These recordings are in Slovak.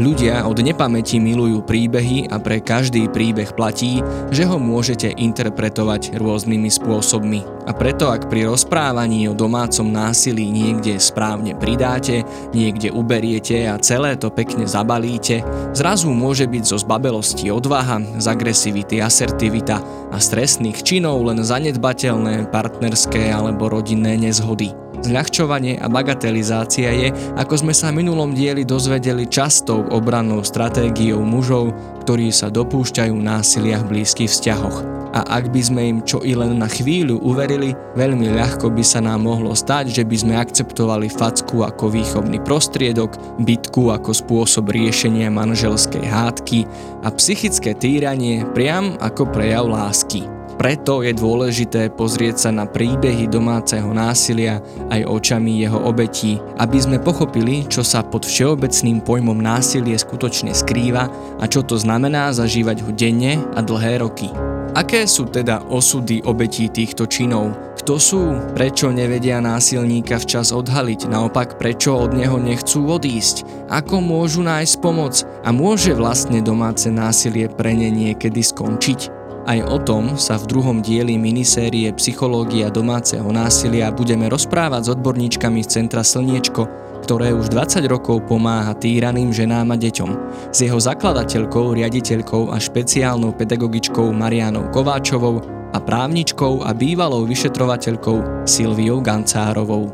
Ľudia od nepamäti milujú príbehy a pre každý príbeh platí, že ho môžete interpretovať rôznymi spôsobmi. A preto ak pri rozprávaní o domácom násilí niekde správne pridáte, niekde uberiete a celé to pekne zabalíte, zrazu môže byť zo zbabelosti odvaha, z agresivity asertivita a stresných činov len zanedbateľné partnerské alebo rodinné nezhody. Zľahčovanie a bagatelizácia je, ako sme sa v minulom dieli dozvedeli, častou obrannou stratégiou mužov, ktorí sa dopúšťajú násilia v blízkych vzťahoch. A ak by sme im čo i len na chvíľu uverili, veľmi ľahko by sa nám mohlo stať, že by sme akceptovali facku ako výchovný prostriedok, bitku ako spôsob riešenia manželskej hádky a psychické týranie priam ako prejav lásky. Preto je dôležité pozrieť sa na príbehy domáceho násilia aj očami jeho obetí, aby sme pochopili, čo sa pod všeobecným pojmom násilie skutočne skrýva a čo to znamená zažívať ho denne a dlhé roky. Aké sú teda osudy obetí týchto činov? Kto sú? Prečo nevedia násilníka včas odhaliť? Naopak, prečo od neho nechcú odísť? Ako môžu nájsť pomoc? A môže vlastne domáce násilie pre ne niekedy skončiť? Aj o tom sa v druhom dieli minisérie Psychológia domáceho násilia budeme rozprávať s odborníčkami z Centra Slniečko, ktoré už 20 rokov pomáha týraným ženám a deťom. S jeho zakladateľkou, riaditeľkou a špeciálnou pedagogičkou Marianou Kováčovou a právničkou a bývalou vyšetrovateľkou Silviou Gancárovou.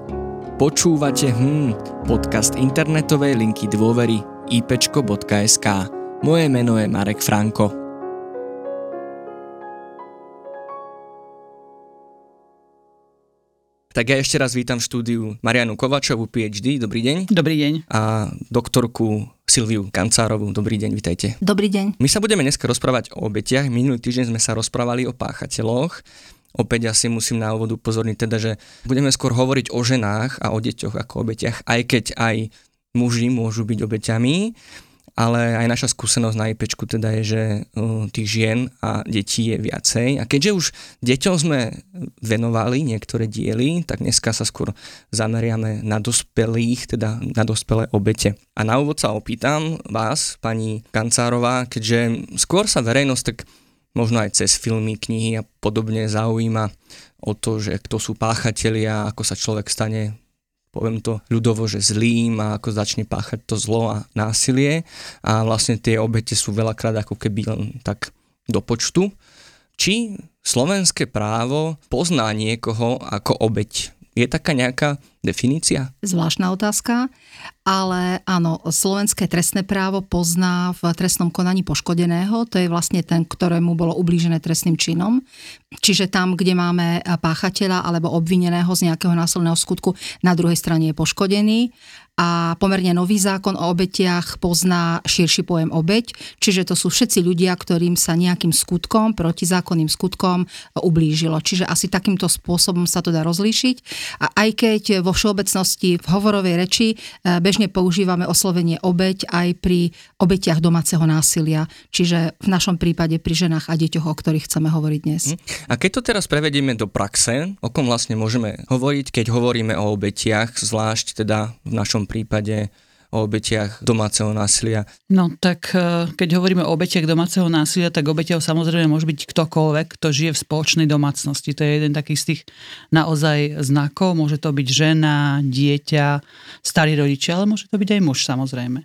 Počúvate hm, podcast internetovej linky dôvery ipečko.sk. Moje meno je Marek Franko. Tak ja ešte raz vítam v štúdiu Marianu Kovačovú, PhD, dobrý deň. Dobrý deň. A doktorku Silviu Kancárovú, dobrý deň, vitajte. Dobrý deň. My sa budeme dneska rozprávať o obetiach. Minulý týždeň sme sa rozprávali o páchateľoch. Opäť asi musím na úvod upozorniť teda, že budeme skôr hovoriť o ženách a o deťoch ako o obetiach, aj keď aj muži môžu byť obeťami ale aj naša skúsenosť na IPčku teda je, že uh, tých žien a detí je viacej. A keďže už deťom sme venovali niektoré diely, tak dneska sa skôr zameriame na dospelých, teda na dospelé obete. A na úvod sa opýtam vás, pani Kancárová, keďže skôr sa verejnosť tak možno aj cez filmy, knihy a podobne zaujíma o to, že kto sú páchatelia, ako sa človek stane poviem to ľudovo, že zlým a ako začne páchať to zlo a násilie a vlastne tie obete sú veľakrát ako keby len tak do počtu. Či slovenské právo pozná niekoho ako obeť je taká nejaká definícia? Zvláštna otázka, ale áno, slovenské trestné právo pozná v trestnom konaní poškodeného, to je vlastne ten, ktorému bolo ublížené trestným činom. Čiže tam, kde máme páchateľa alebo obvineného z nejakého násilného skutku, na druhej strane je poškodený a pomerne nový zákon o obetiach pozná širší pojem obeť, čiže to sú všetci ľudia, ktorým sa nejakým skutkom, protizákonným skutkom ublížilo. Čiže asi takýmto spôsobom sa to dá rozlíšiť. A aj keď vo všeobecnosti v hovorovej reči e, bežne používame oslovenie obeť aj pri obetiach domáceho násilia, čiže v našom prípade pri ženách a deťoch, o ktorých chceme hovoriť dnes. Hm. A keď to teraz prevedieme do praxe, o kom vlastne môžeme hovoriť, keď hovoríme o obetiach, zvlášť teda v našom prípade o obetiach domáceho násilia? No tak e, keď hovoríme o obetiach domáceho násilia, tak obeťou samozrejme môže byť ktokoľvek, kto žije v spoločnej domácnosti. To je jeden taký z tých naozaj znakov. Môže to byť žena, dieťa, starí rodičia, ale môže to byť aj muž samozrejme.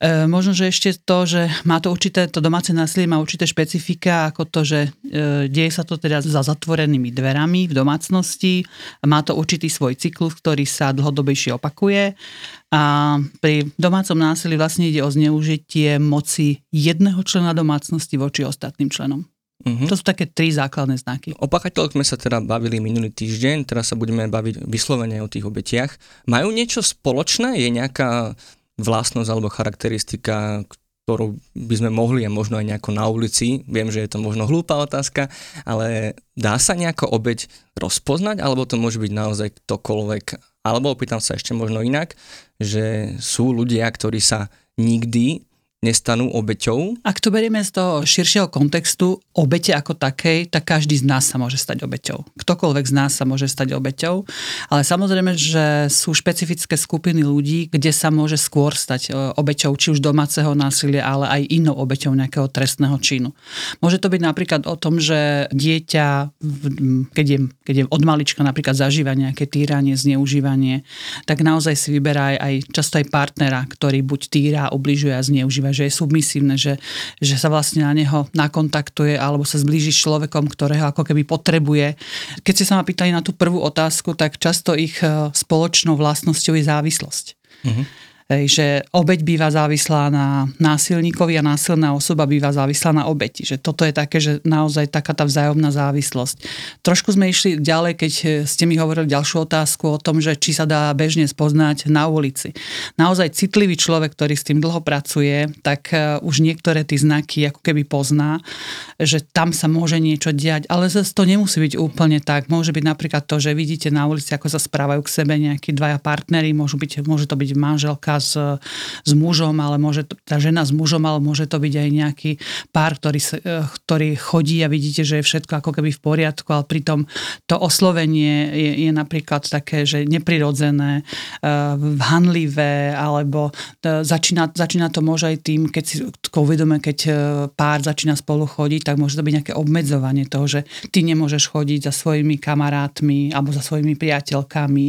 E, možno, že ešte to, že má to určité, to domáce násilie má určité špecifika, ako to, že e, deje sa to teda za zatvorenými dverami v domácnosti, má to určitý svoj cyklus, ktorý sa dlhodobejšie opakuje a pri domácom násilí vlastne ide o zneužitie moci jedného člena domácnosti voči ostatným členom. Uh-huh. To sú také tri základné znaky. O páchateľoch sme sa teda bavili minulý týždeň, teraz sa budeme baviť vyslovene o tých obetiach. Majú niečo spoločné? Je nejaká vlastnosť alebo charakteristika, ktorú by sme mohli a možno aj nejako na ulici, viem, že je to možno hlúpa otázka, ale dá sa nejako obeď rozpoznať, alebo to môže byť naozaj ktokoľvek, alebo opýtam sa ešte možno inak, že sú ľudia, ktorí sa nikdy nestanú obeťou? Ak to berieme z toho širšieho kontextu obete ako takej, tak každý z nás sa môže stať obeťou. Ktokoľvek z nás sa môže stať obeťou, ale samozrejme, že sú špecifické skupiny ľudí, kde sa môže skôr stať e, obeťou či už domáceho násilia, ale aj inou obeťou nejakého trestného činu. Môže to byť napríklad o tom, že dieťa, keď je, keď je od malička napríklad zažíva nejaké týranie, zneužívanie, tak naozaj si vyberá aj, aj často aj partnera, ktorý buď týra, ubližuje a zneužíva že je submisívne, že, že sa vlastne na neho nakontaktuje alebo sa zblíži s človekom, ktorého ako keby potrebuje. Keď ste sa ma pýtali na tú prvú otázku, tak často ich e, spoločnou vlastnosťou je závislosť. Že obeď býva závislá na násilníkovi a násilná osoba býva závislá na obeti. Že toto je také, že naozaj taká tá vzájomná závislosť. Trošku sme išli ďalej, keď ste mi hovorili ďalšiu otázku o tom, že či sa dá bežne spoznať na ulici. Naozaj citlivý človek, ktorý s tým dlho pracuje, tak e, už niektoré tie znaky ako keby pozná, že tam sa môže niečo diať, ale zase to nemusí byť úplne tak. Môže byť napríklad to, že vidíte na ulici, ako sa správajú k sebe nejakí dvaja partnery, môžu byť, môže to byť manželka s, s mužom, ale môže to, tá žena s mužom, ale môže to byť aj nejaký pár, ktorý, e, ktorý chodí a vidíte, že je všetko ako keby v poriadku, ale pritom to oslovenie je, je napríklad také, že neprirodzené, vhanlivé, alebo e, začína, začína to môže aj tým, keď si uvedome, keď pár začína spolu chodiť, tak môže to byť nejaké obmedzovanie toho, že ty nemôžeš chodiť za svojimi kamarátmi alebo za svojimi priateľkami.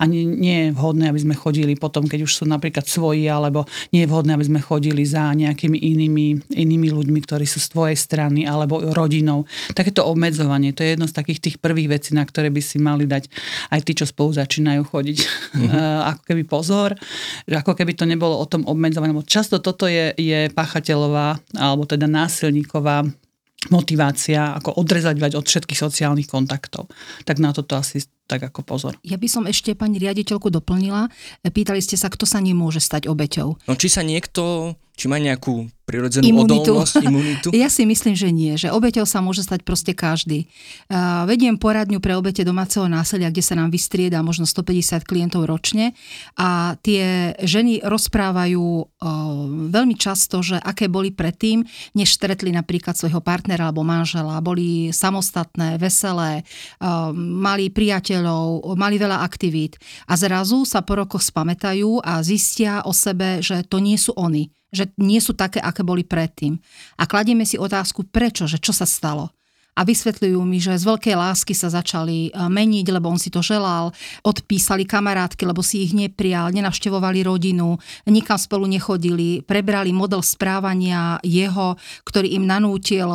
A nie, nie je vhodné, aby sme chodili potom, keď už sú napríklad napríklad svoji, alebo nie je vhodné, aby sme chodili za nejakými inými, inými ľuďmi, ktorí sú z tvojej strany, alebo rodinou. Takéto obmedzovanie, to je jedno z takých tých prvých vecí, na ktoré by si mali dať aj tí, čo spolu začínajú chodiť. Mm-hmm. ako keby pozor, že ako keby to nebolo o tom obmedzovaní. Často toto je, je pachateľová, alebo teda násilníková motivácia, ako odrezať od všetkých sociálnych kontaktov. Tak na toto asi tak ako pozor. Ja by som ešte pani riaditeľku doplnila. Pýtali ste sa, kto sa nemôže stať obeťou. No či sa niekto či má nejakú prirodzenú imunitu. odolnosť, imunitu? Ja si myslím, že nie, že obeťou sa môže stať proste každý. Uh, vediem poradňu pre obete domáceho násilia, kde sa nám vystrieda možno 150 klientov ročne a tie ženy rozprávajú uh, veľmi často, že aké boli predtým, než stretli napríklad svojho partnera alebo manžela, boli samostatné, veselé, uh, mali priateľov, mali veľa aktivít a zrazu sa po rokoch spamätajú a zistia o sebe, že to nie sú oni že nie sú také, aké boli predtým. A kladieme si otázku, prečo, že čo sa stalo a vysvetľujú mi, že z veľkej lásky sa začali e, meniť, lebo on si to želal, odpísali kamarátky, lebo si ich neprijal, nenavštevovali rodinu, nikam spolu nechodili, prebrali model správania jeho, ktorý im nanútil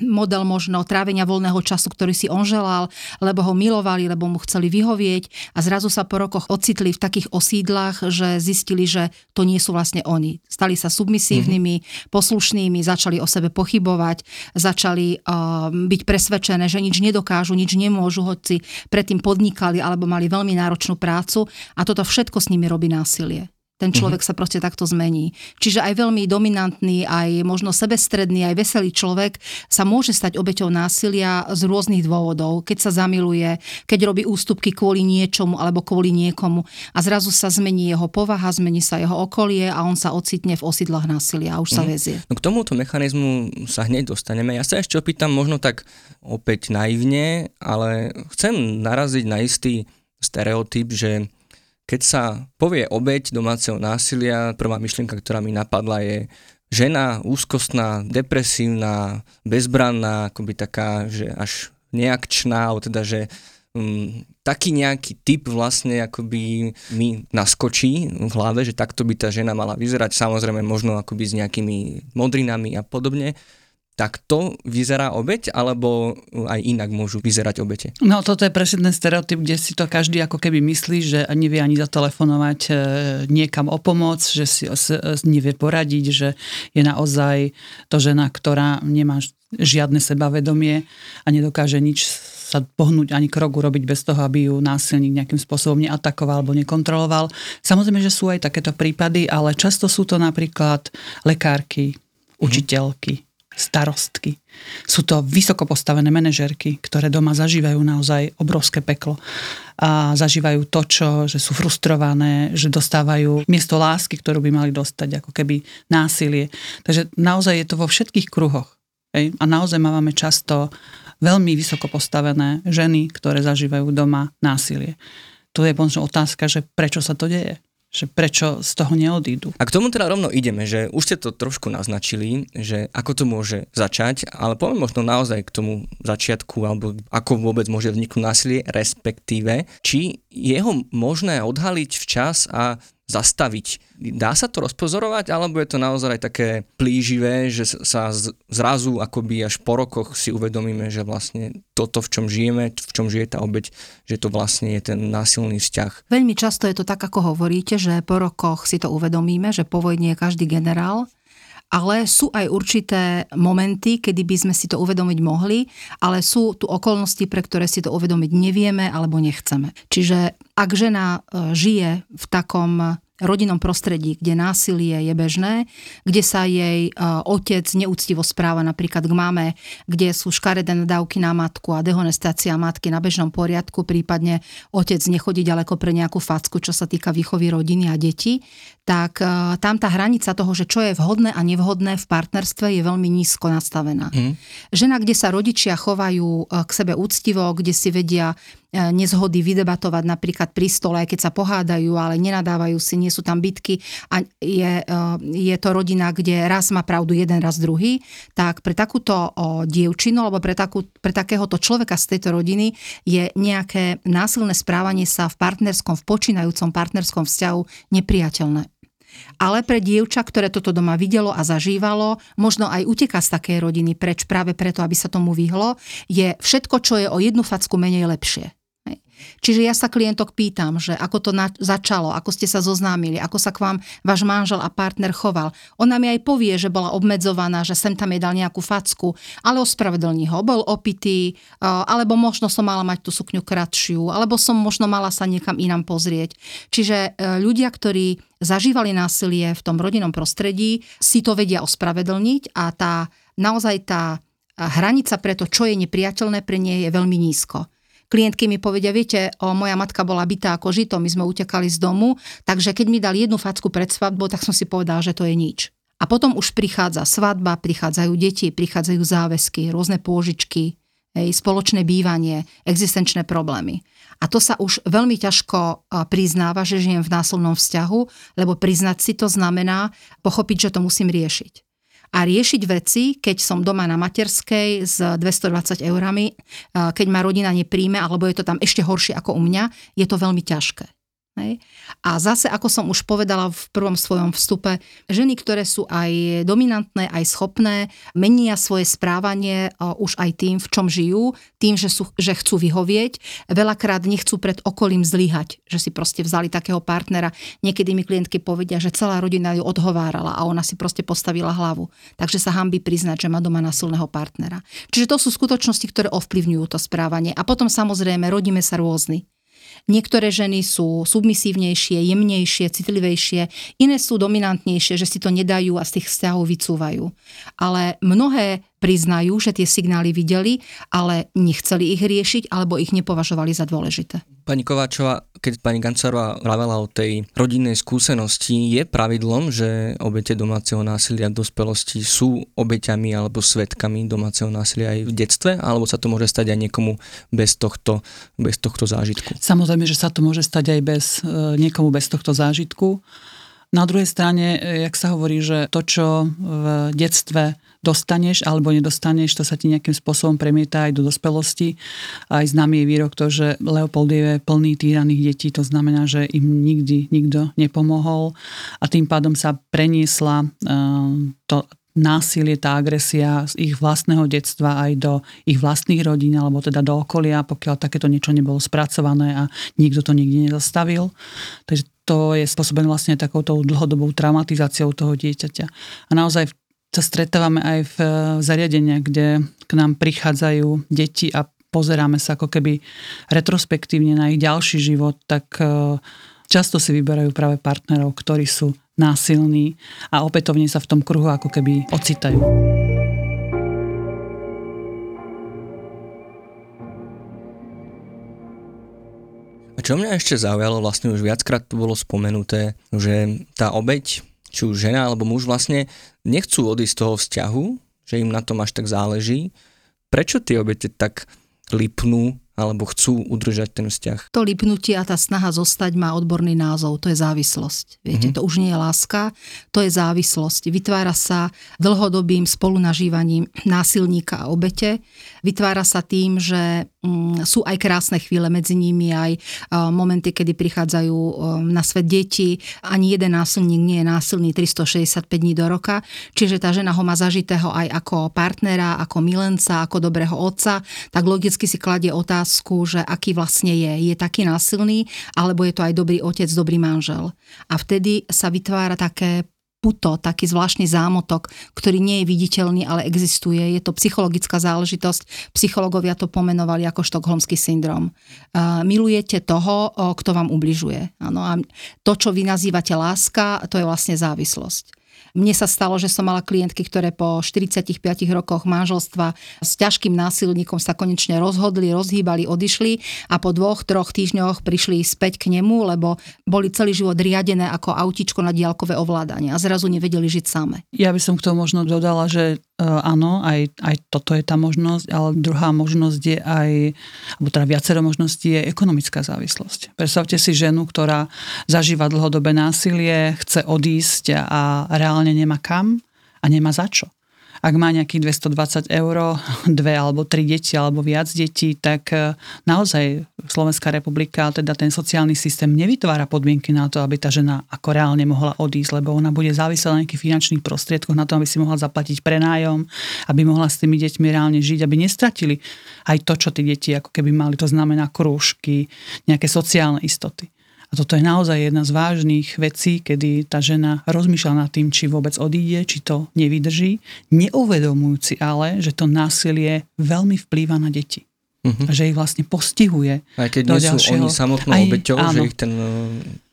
model možno trávenia voľného času, ktorý si on želal, lebo ho milovali, lebo mu chceli vyhovieť a zrazu sa po rokoch ocitli v takých osídlach, že zistili, že to nie sú vlastne oni. Stali sa submisívnymi, mm-hmm. poslušnými, začali o sebe pochybovať, začali uh, byť byť presvedčené, že nič nedokážu, nič nemôžu, hoci predtým podnikali alebo mali veľmi náročnú prácu a toto všetko s nimi robí násilie ten človek uh-huh. sa proste takto zmení. Čiže aj veľmi dominantný, aj možno sebestredný, aj veselý človek sa môže stať obeťou násilia z rôznych dôvodov. Keď sa zamiluje, keď robí ústupky kvôli niečomu alebo kvôli niekomu a zrazu sa zmení jeho povaha, zmení sa jeho okolie a on sa ocitne v osidlách násilia a už sa mhm. väzie. No k tomuto mechanizmu sa hneď dostaneme. Ja sa ešte opýtam možno tak opäť naivne, ale chcem naraziť na istý stereotyp, že keď sa povie obeď domáceho násilia, prvá myšlienka, ktorá mi napadla je žena úzkostná, depresívna, bezbranná, akoby taká, že až neakčná, alebo teda, že um, taký nejaký typ vlastne akoby mi naskočí v hlave, že takto by tá žena mala vyzerať, samozrejme možno akoby s nejakými modrinami a podobne tak to vyzerá obeď, alebo aj inak môžu vyzerať obete? No toto je presne ten stereotyp, kde si to každý ako keby myslí, že nevie ani zatelefonovať e, niekam o pomoc, že si nevie poradiť, že je naozaj to žena, ktorá nemá žiadne sebavedomie a nedokáže nič sa pohnúť ani krok urobiť bez toho, aby ju násilník nejakým spôsobom neatakoval alebo nekontroloval. Samozrejme, že sú aj takéto prípady, ale často sú to napríklad lekárky, mhm. učiteľky, starostky. Sú to vysoko postavené manažerky, ktoré doma zažívajú naozaj obrovské peklo. A zažívajú to, čo, že sú frustrované, že dostávajú miesto lásky, ktorú by mali dostať, ako keby násilie. Takže naozaj je to vo všetkých kruhoch. Hej? A naozaj máme často veľmi vysoko postavené ženy, ktoré zažívajú doma násilie. Tu je možno otázka, že prečo sa to deje že prečo z toho neodídu. A k tomu teda rovno ideme, že už ste to trošku naznačili, že ako to môže začať, ale poviem možno naozaj k tomu začiatku, alebo ako vôbec môže vzniknúť násilie, respektíve, či je ho možné odhaliť včas a zastaviť. Dá sa to rozpozorovať, alebo je to naozaj také plíživé, že sa zrazu akoby až po rokoch si uvedomíme, že vlastne toto, v čom žijeme, v čom žije tá obeď, že to vlastne je ten násilný vzťah. Veľmi často je to tak, ako hovoríte, že po rokoch si to uvedomíme, že po vojne je každý generál, ale sú aj určité momenty, kedy by sme si to uvedomiť mohli, ale sú tu okolnosti, pre ktoré si to uvedomiť nevieme alebo nechceme. Čiže ak žena e, žije v takom rodinnom prostredí, kde násilie je bežné, kde sa jej uh, otec neúctivo správa napríklad k mame, kde sú škaredé nadávky na matku a dehonestácia matky na bežnom poriadku, prípadne otec nechodí ďaleko pre nejakú facku, čo sa týka výchovy rodiny a detí, tak uh, tam tá hranica toho, že čo je vhodné a nevhodné v partnerstve je veľmi nízko nastavená. Mm. Žena, kde sa rodičia chovajú uh, k sebe úctivo, kde si vedia E, nezhody vydebatovať napríklad pri stole, aj keď sa pohádajú, ale nenadávajú si, nie sú tam bitky a je, e, je to rodina, kde raz má pravdu jeden, raz druhý, tak pre takúto dievčinu alebo pre, takú, pre takéhoto človeka z tejto rodiny je nejaké násilné správanie sa v partnerskom, v počínajúcom partnerskom vzťahu nepriateľné. Ale pre dievča, ktoré toto doma videlo a zažívalo, možno aj uteka z takej rodiny preč práve preto, aby sa tomu vyhlo, je všetko, čo je o jednu facku menej lepšie. Čiže ja sa klientok pýtam, že ako to na, začalo, ako ste sa zoznámili, ako sa k vám váš manžel a partner choval. Ona mi aj povie, že bola obmedzovaná, že sem tam jej dal nejakú facku, ale ospravedlní ho, bol opitý, alebo možno som mala mať tú sukňu kratšiu, alebo som možno mala sa niekam inám pozrieť. Čiže e, ľudia, ktorí zažívali násilie v tom rodinnom prostredí, si to vedia ospravedlniť a tá naozaj tá hranica pre to, čo je nepriateľné pre nie je veľmi nízko klientky mi povedia, viete, o, moja matka bola bytá ako žito, my sme utekali z domu, takže keď mi dal jednu facku pred svadbou, tak som si povedal, že to je nič. A potom už prichádza svadba, prichádzajú deti, prichádzajú záväzky, rôzne pôžičky, hej, spoločné bývanie, existenčné problémy. A to sa už veľmi ťažko priznáva, že žijem v násilnom vzťahu, lebo priznať si to znamená pochopiť, že to musím riešiť a riešiť veci, keď som doma na materskej s 220 eurami, keď ma rodina nepríjme, alebo je to tam ešte horšie ako u mňa, je to veľmi ťažké. Hej. A zase, ako som už povedala v prvom svojom vstupe, ženy, ktoré sú aj dominantné, aj schopné, menia svoje správanie už aj tým, v čom žijú, tým, že, sú, že chcú vyhovieť. Veľakrát nechcú pred okolím zlyhať, že si proste vzali takého partnera. Niekedy mi klientky povedia, že celá rodina ju odhovárala a ona si proste postavila hlavu. Takže sa hambí priznať, že má doma nasilného partnera. Čiže to sú skutočnosti, ktoré ovplyvňujú to správanie. A potom samozrejme rodíme sa rôzni. Niektoré ženy sú submisívnejšie, jemnejšie, citlivejšie, iné sú dominantnejšie, že si to nedajú a z tých vzťahov vycúvajú. Ale mnohé priznajú, že tie signály videli, ale nechceli ich riešiť alebo ich nepovažovali za dôležité. Pani Kováčová, keď pani Gancarová vravela o tej rodinnej skúsenosti, je pravidlom, že obete domáceho násilia v dospelosti sú obeťami alebo svetkami domáceho násilia aj v detstve, alebo sa to môže stať aj niekomu bez tohto, bez tohto zážitku? Samozrejme, že sa to môže stať aj bez, e, niekomu bez tohto zážitku. Na druhej strane, e, jak sa hovorí, že to, čo v detstve dostaneš alebo nedostaneš, to sa ti nejakým spôsobom premieta aj do dospelosti. Aj známy je výrok to, že Leopold je plný týraných detí, to znamená, že im nikdy nikto nepomohol a tým pádom sa preniesla uh, to, násilie, tá agresia z ich vlastného detstva aj do ich vlastných rodín alebo teda do okolia, pokiaľ takéto niečo nebolo spracované a nikto to nikdy nezastavil. Takže to je spôsobené vlastne takouto dlhodobou traumatizáciou toho dieťaťa. A naozaj sa stretávame aj v eh, zariadeniach, kde k nám prichádzajú deti a pozeráme sa ako keby retrospektívne na ich ďalší život, tak eh, často si vyberajú práve partnerov, ktorí sú násilní a opätovne sa v tom kruhu ako keby ocitajú. Čo mňa ešte zaujalo, vlastne už viackrát tu bolo spomenuté, že tá obeď, či už žena alebo muž vlastne nechcú odísť z toho vzťahu, že im na tom až tak záleží. Prečo tie obete tak lipnú alebo chcú udržať ten vzťah. To lipnutie a tá snaha zostať má odborný názov, to je závislosť. Viete, mm-hmm. to už nie je láska, to je závislosť. Vytvára sa dlhodobým spolunažívaním násilníka a obete. Vytvára sa tým, že mm, sú aj krásne chvíle medzi nimi, aj uh, momenty, kedy prichádzajú um, na svet deti. Ani jeden násilník nie je násilný 365 dní do roka, čiže tá žena ho má zažitého aj ako partnera, ako milenca, ako dobrého otca, tak logicky si kladie otázku, otázku, že aký vlastne je. Je taký násilný, alebo je to aj dobrý otec, dobrý manžel. A vtedy sa vytvára také puto, taký zvláštny zámotok, ktorý nie je viditeľný, ale existuje. Je to psychologická záležitosť. Psychológovia to pomenovali ako štokholmský syndrom. Milujete toho, kto vám ubližuje. Ano, a to, čo vy nazývate láska, to je vlastne závislosť. Mne sa stalo, že som mala klientky, ktoré po 45 rokoch manželstva s ťažkým násilníkom sa konečne rozhodli, rozhýbali, odišli a po dvoch, troch týždňoch prišli späť k nemu, lebo boli celý život riadené ako autičko na diálkové ovládanie a zrazu nevedeli žiť same. Ja by som k tomu možno dodala, že áno, aj, aj toto je tá možnosť, ale druhá možnosť je aj, alebo teda viacero možností je ekonomická závislosť. Predstavte si ženu, ktorá zažíva dlhodobé násilie, chce odísť a reálne nemá kam a nemá za čo ak má nejakých 220 eur, dve alebo tri deti alebo viac detí, tak e, naozaj Slovenská republika, teda ten sociálny systém nevytvára podmienky na to, aby tá žena ako reálne mohla odísť, lebo ona bude závislá na nejakých finančných prostriedkoch na to, aby si mohla zaplatiť prenájom, aby mohla s tými deťmi reálne žiť, aby nestratili aj to, čo tí deti ako keby mali, to znamená krúžky, nejaké sociálne istoty. A toto je naozaj jedna z vážnych vecí, kedy tá žena rozmýšľa nad tým, či vôbec odíde, či to nevydrží, neuvedomujúci ale, že to násilie veľmi vplýva na deti. Uh-huh. že ich vlastne postihuje. Aj keď nie ďalšieho. sú oni samotnou aj, obeťou, áno. že ich ten eh,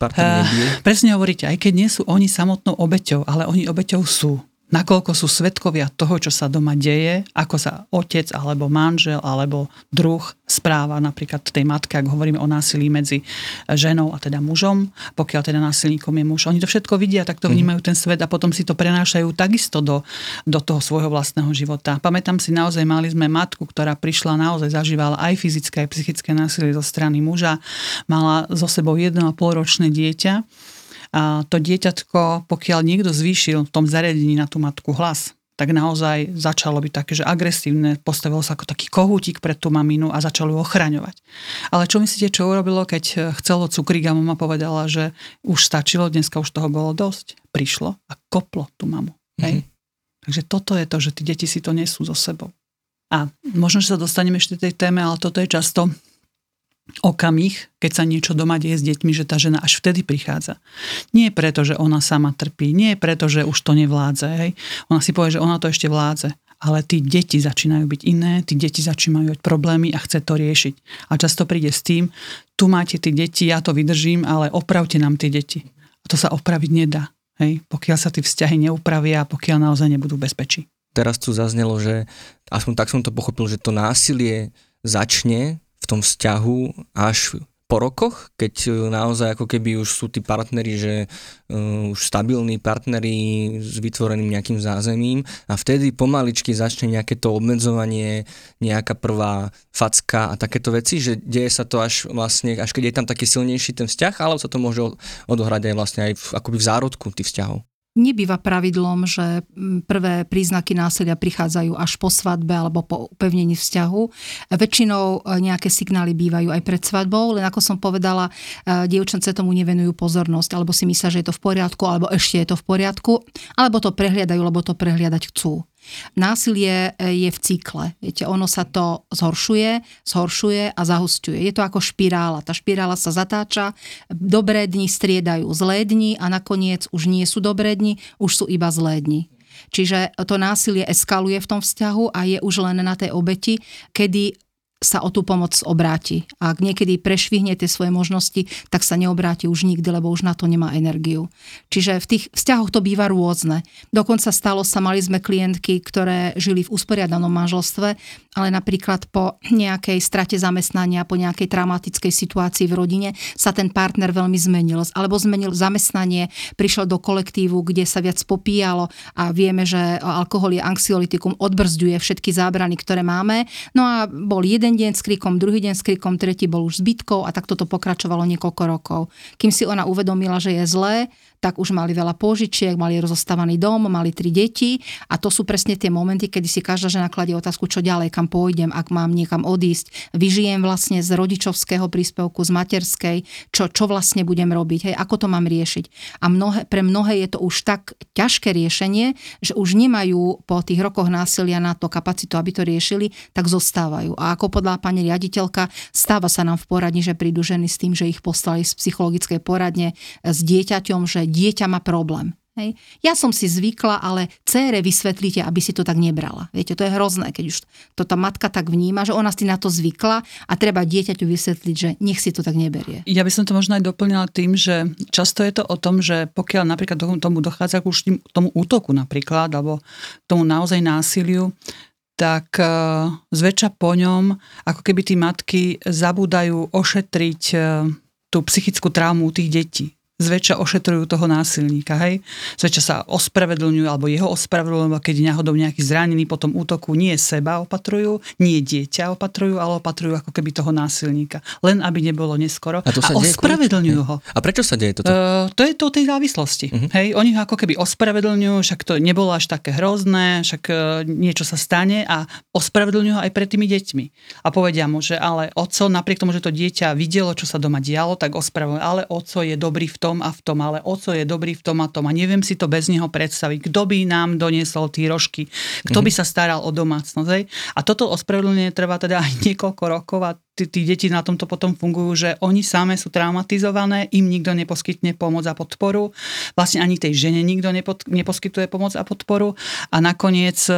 partner nebije? Uh, presne hovoríte, aj keď nie sú oni samotnou obeťou, ale oni obeťou sú nakoľko sú svetkovia toho, čo sa doma deje, ako sa otec alebo manžel alebo druh správa napríklad tej matke, ak hovoríme o násilí medzi ženou a teda mužom, pokiaľ teda násilníkom je muž. Oni to všetko vidia, tak to mhm. vnímajú ten svet a potom si to prenášajú takisto do, do toho svojho vlastného života. Pamätám si naozaj, mali sme matku, ktorá prišla naozaj zažívala aj fyzické, aj psychické násilie zo strany muža, mala so sebou 1,5 ročné dieťa a to dieťatko, pokiaľ niekto zvýšil v tom zariadení na tú matku hlas, tak naozaj začalo byť také, že agresívne, postavilo sa ako taký kohútik pred tú maminu a začalo ju ochraňovať. Ale čo myslíte, čo urobilo, keď chcelo cukrík a mama povedala, že už stačilo, dneska už toho bolo dosť. Prišlo a koplo tú mamu. Hej? Mm-hmm. Takže toto je to, že tí deti si to nesú so sebou. A možno, že sa dostaneme ešte tej téme, ale toto je často okamih, keď sa niečo doma deje s deťmi, že tá žena až vtedy prichádza. Nie preto, že ona sama trpí, nie preto, že už to nevládze. Hej. Ona si povie, že ona to ešte vládze. Ale tí deti začínajú byť iné, tí deti začínajú mať problémy a chce to riešiť. A často príde s tým, tu máte tí deti, ja to vydržím, ale opravte nám tie deti. A to sa opraviť nedá. Hej, pokiaľ sa tie vzťahy neupravia a pokiaľ naozaj nebudú bezpečí. Teraz tu zaznelo, že aspoň tak som to pochopil, že to násilie začne v tom vzťahu až po rokoch, keď e, naozaj ako keby už sú tí partneri, že uh, už stabilní partneri s vytvoreným nejakým zázemím a vtedy pomaličky začne nejaké to obmedzovanie, nejaká prvá facka a takéto veci, že deje sa to až vlastne, až keď je tam taký silnejší ten vzťah, alebo sa to môže odohrať aj vlastne aj v, akoby v zárodku tých vzťahov. Nebýva pravidlom, že prvé príznaky násilia prichádzajú až po svadbe alebo po upevnení vzťahu. Väčšinou e, nejaké signály bývajú aj pred svadbou, len ako som povedala, e, dievčence tomu nevenujú pozornosť, alebo si myslia, že je to v poriadku, alebo ešte je to v poriadku, alebo to prehliadajú, lebo to prehliadať chcú. Násilie e, je v cykle. Viete, ono sa to zhoršuje, zhoršuje a zahusťuje. Je to ako špirála. Tá špirála sa zatáča, dobré dni striedajú zlé dni a nakoniec už nie sú dobré dni, už sú iba zlé dni. Čiže to násilie eskaluje v tom vzťahu a je už len na tej obeti, kedy sa o tú pomoc obráti. A ak niekedy prešvihne tie svoje možnosti, tak sa neobráti už nikdy, lebo už na to nemá energiu. Čiže v tých vzťahoch to býva rôzne. Dokonca stalo sa, mali sme klientky, ktoré žili v usporiadanom manželstve, ale napríklad po nejakej strate zamestnania, po nejakej traumatickej situácii v rodine sa ten partner veľmi zmenil. Alebo zmenil zamestnanie, prišiel do kolektívu, kde sa viac popíjalo a vieme, že alkohol je anxiolitikum, odbrzďuje všetky zábrany, ktoré máme. No a bol jeden jeden deň s krikom, druhý deň s krikom, tretí bol už zbytkou a tak toto pokračovalo niekoľko rokov. Kým si ona uvedomila, že je zlé, tak už mali veľa pôžičiek, mali rozostávaný dom, mali tri deti a to sú presne tie momenty, kedy si každá žena kladie otázku, čo ďalej, kam pôjdem, ak mám niekam odísť, vyžijem vlastne z rodičovského príspevku, z materskej, čo, čo vlastne budem robiť, hej, ako to mám riešiť. A mnohé, pre mnohé je to už tak ťažké riešenie, že už nemajú po tých rokoch násilia na to kapacitu, aby to riešili, tak zostávajú. A ako podľa pani riaditeľka, stáva sa nám v poradni, že prídu ženy s tým, že ich poslali z psychologickej poradne s dieťaťom, že dieťa má problém. Hej. Ja som si zvykla, ale cére vysvetlíte, aby si to tak nebrala. Viete, to je hrozné, keď už to tá matka tak vníma, že ona si na to zvykla a treba dieťaťu vysvetliť, že nech si to tak neberie. Ja by som to možno aj doplnila tým, že často je to o tom, že pokiaľ napríklad tomu dochádza k už tomu útoku napríklad, alebo tomu naozaj násiliu, tak e, zväčša po ňom, ako keby tí matky zabúdajú ošetriť e, tú psychickú traumu tých detí zväčša ošetrujú toho násilníka, hej. Zväčša sa ospravedlňujú, alebo jeho ospravedlňujú, keď je náhodou nejaký zranený po tom útoku, nie seba opatrujú, nie dieťa opatrujú, ale opatrujú ako keby toho násilníka. Len aby nebolo neskoro. A, to sa a ospravedlňujú ho. A prečo sa deje toto? Uh, to je to tej závislosti. Uh-huh. Hej, oni ho ako keby ospravedlňujú, však to nebolo až také hrozné, však uh, niečo sa stane a ospravedlňujú ho aj pred tými deťmi. A povedia mu, že ale oco, napriek tomu, že to dieťa videlo, čo sa doma dialo, tak ospravedlňujú, ale oco je dobrý v tom a v tom, ale oco je dobrý v tom a tom a neviem si to bez neho predstaviť. Kto by nám doniesol tie rožky? Kto by mhm. sa staral o domácnosť? A toto ospravedlnenie trvá teda aj niekoľko rokov a tí, tí deti na tomto potom fungujú, že oni same sú traumatizované, im nikto neposkytne pomoc a podporu, vlastne ani tej žene nikto nepod, neposkytuje pomoc a podporu a nakoniec e,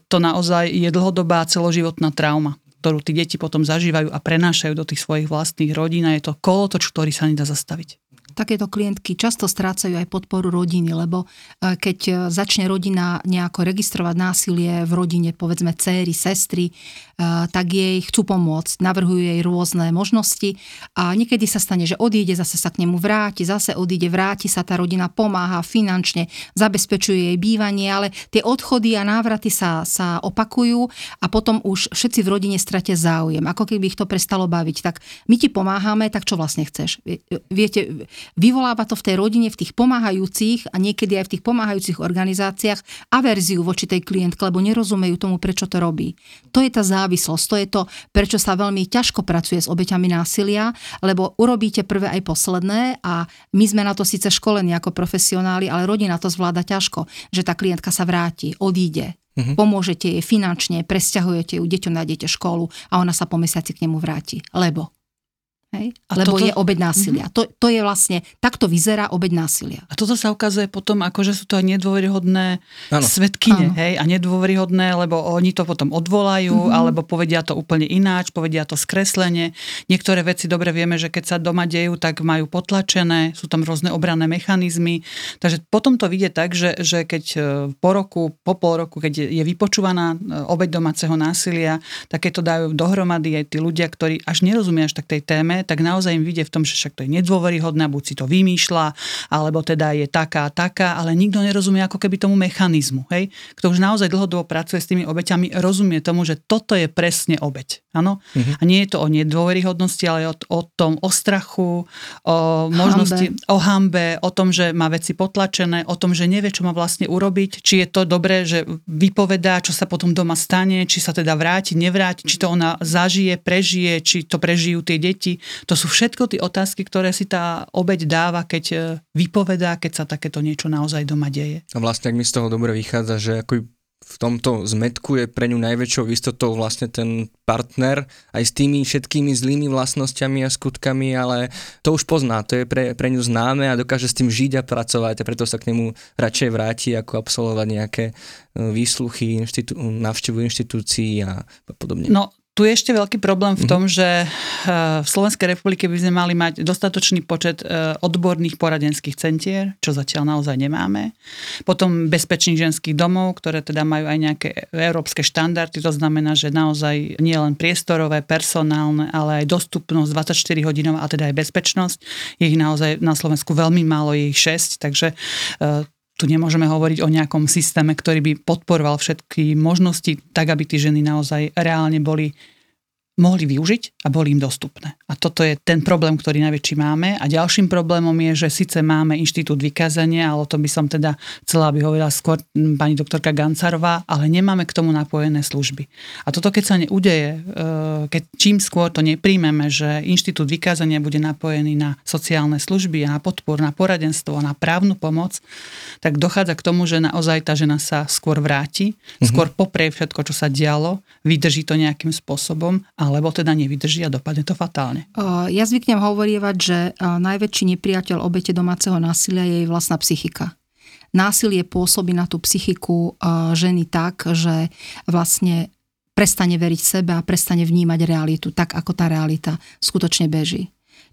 to naozaj je dlhodobá celoživotná trauma ktorú tí deti potom zažívajú a prenášajú do tých svojich vlastných rodín a je to kolotoč, ktorý sa nedá zastaviť takéto klientky často strácajú aj podporu rodiny, lebo e, keď e, začne rodina nejako registrovať násilie v rodine, povedzme céry, sestry, e, tak jej chcú pomôcť, navrhujú jej rôzne možnosti a niekedy sa stane, že odíde, zase sa k nemu vráti, zase odíde, vráti sa, tá rodina pomáha finančne, zabezpečuje jej bývanie, ale tie odchody a návraty sa, sa opakujú a potom už všetci v rodine stratia záujem, ako keby ich to prestalo baviť. Tak my ti pomáhame, tak čo vlastne chceš? Viete, vyvoláva to v tej rodine, v tých pomáhajúcich a niekedy aj v tých pomáhajúcich organizáciách averziu voči tej klientke, lebo nerozumejú tomu, prečo to robí. To je tá závislosť, to je to, prečo sa veľmi ťažko pracuje s obeťami násilia, lebo urobíte prvé aj posledné a my sme na to síce školení ako profesionáli, ale rodina to zvláda ťažko, že tá klientka sa vráti, odíde, Uh-huh. Pomôžete jej finančne, presťahujete ju, deťom nájdete školu a ona sa po mesiaci k nemu vráti. Lebo Hej? A Lebo toto... je obeď násilia. Mm-hmm. To, to je vlastne, takto vyzerá obeď násilia. A toto sa ukazuje potom, ako že sú to aj nedôveryhodné ano. svetkyne, hej, a nedôveryhodné, lebo oni to potom odvolajú, mm-hmm. alebo povedia to úplne ináč, povedia to skreslenie. Niektoré veci dobre vieme, že keď sa doma dejú, tak majú potlačené, sú tam rôzne obranné mechanizmy. Takže potom to vidie tak, že, že keď e, po roku, po pol roku, keď je vypočúvaná e, obeď domáceho násilia, tak keď to dajú dohromady aj tí ľudia, ktorí až nerozumia až tak tej téme, tak naozaj im vidie v tom, že však to je nedôveryhodné, buď si to vymýšľa, alebo teda je taká, taká, ale nikto nerozumie ako keby tomu mechanizmu. Hej? Kto už naozaj dlhodobo pracuje s tými obeťami, rozumie tomu, že toto je presne obeť. Áno? Uh-huh. A nie je to o nedôveryhodnosti, ale o, o tom, o strachu, o možnosti, hambe. o hambe, o tom, že má veci potlačené, o tom, že nevie, čo má vlastne urobiť, či je to dobré, že vypovedá, čo sa potom doma stane, či sa teda vráti, nevráti, či to ona zažije, prežije, či to prežijú tie deti. To sú všetko tie otázky, ktoré si tá obeď dáva, keď e, vypovedá, keď sa takéto niečo naozaj doma deje. A vlastne, ak mi z toho dobre vychádza, že ako v tomto zmetku je pre ňu najväčšou istotou vlastne ten partner aj s tými všetkými zlými vlastnosťami a skutkami, ale to už pozná, to je pre, pre ňu známe a dokáže s tým žiť a pracovať a preto sa k nemu radšej vráti, ako absolvovať nejaké e, výsluchy, inštitú, návštevu inštitúcií a podobne. No, tu je ešte veľký problém v tom, že v Slovenskej republike by sme mali mať dostatočný počet odborných poradenských centier, čo zatiaľ naozaj nemáme. Potom bezpečných ženských domov, ktoré teda majú aj nejaké európske štandardy, to znamená, že naozaj nie len priestorové, personálne, ale aj dostupnosť 24 hodinov a teda aj bezpečnosť. Je ich naozaj na Slovensku veľmi málo, je ich 6, takže tu nemôžeme hovoriť o nejakom systéme, ktorý by podporoval všetky možnosti, tak aby tí ženy naozaj reálne boli mohli využiť a boli im dostupné. A toto je ten problém, ktorý najväčší máme. A ďalším problémom je, že síce máme inštitút vykázania, ale o tom by som teda chcela, aby hovorila skôr pani doktorka Gancarová, ale nemáme k tomu napojené služby. A toto keď sa neudeje, e, keď čím skôr to nepríjmeme, že inštitút vykázania bude napojený na sociálne služby a na podpor, na poradenstvo, na právnu pomoc, tak dochádza k tomu, že naozaj tá žena sa skôr vráti, mm-hmm. skôr poprie všetko, čo sa dialo, vydrží to nejakým spôsobom a alebo teda nevydrží a dopadne to fatálne. Ja zvyknem hovorievať, že najväčší nepriateľ obete domáceho násilia je jej vlastná psychika. Násilie pôsobí na tú psychiku ženy tak, že vlastne prestane veriť sebe a prestane vnímať realitu tak, ako tá realita skutočne beží.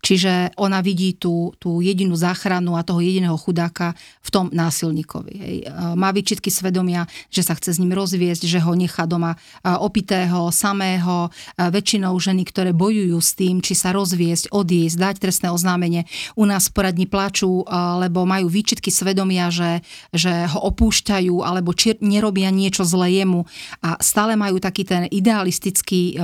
Čiže ona vidí tú, tú jedinú záchranu a toho jediného chudáka v tom násilníkovi. Hej. E, má výčitky svedomia, že sa chce s ním rozviesť, že ho nechá doma e, opitého, samého. E, väčšinou ženy, ktoré bojujú s tým, či sa rozviesť, odísť, dať trestné oznámenie, u nás poradní plačú, lebo majú výčitky svedomia, že, že ho opúšťajú alebo či nerobia niečo zlé jemu a stále majú taký ten idealistický,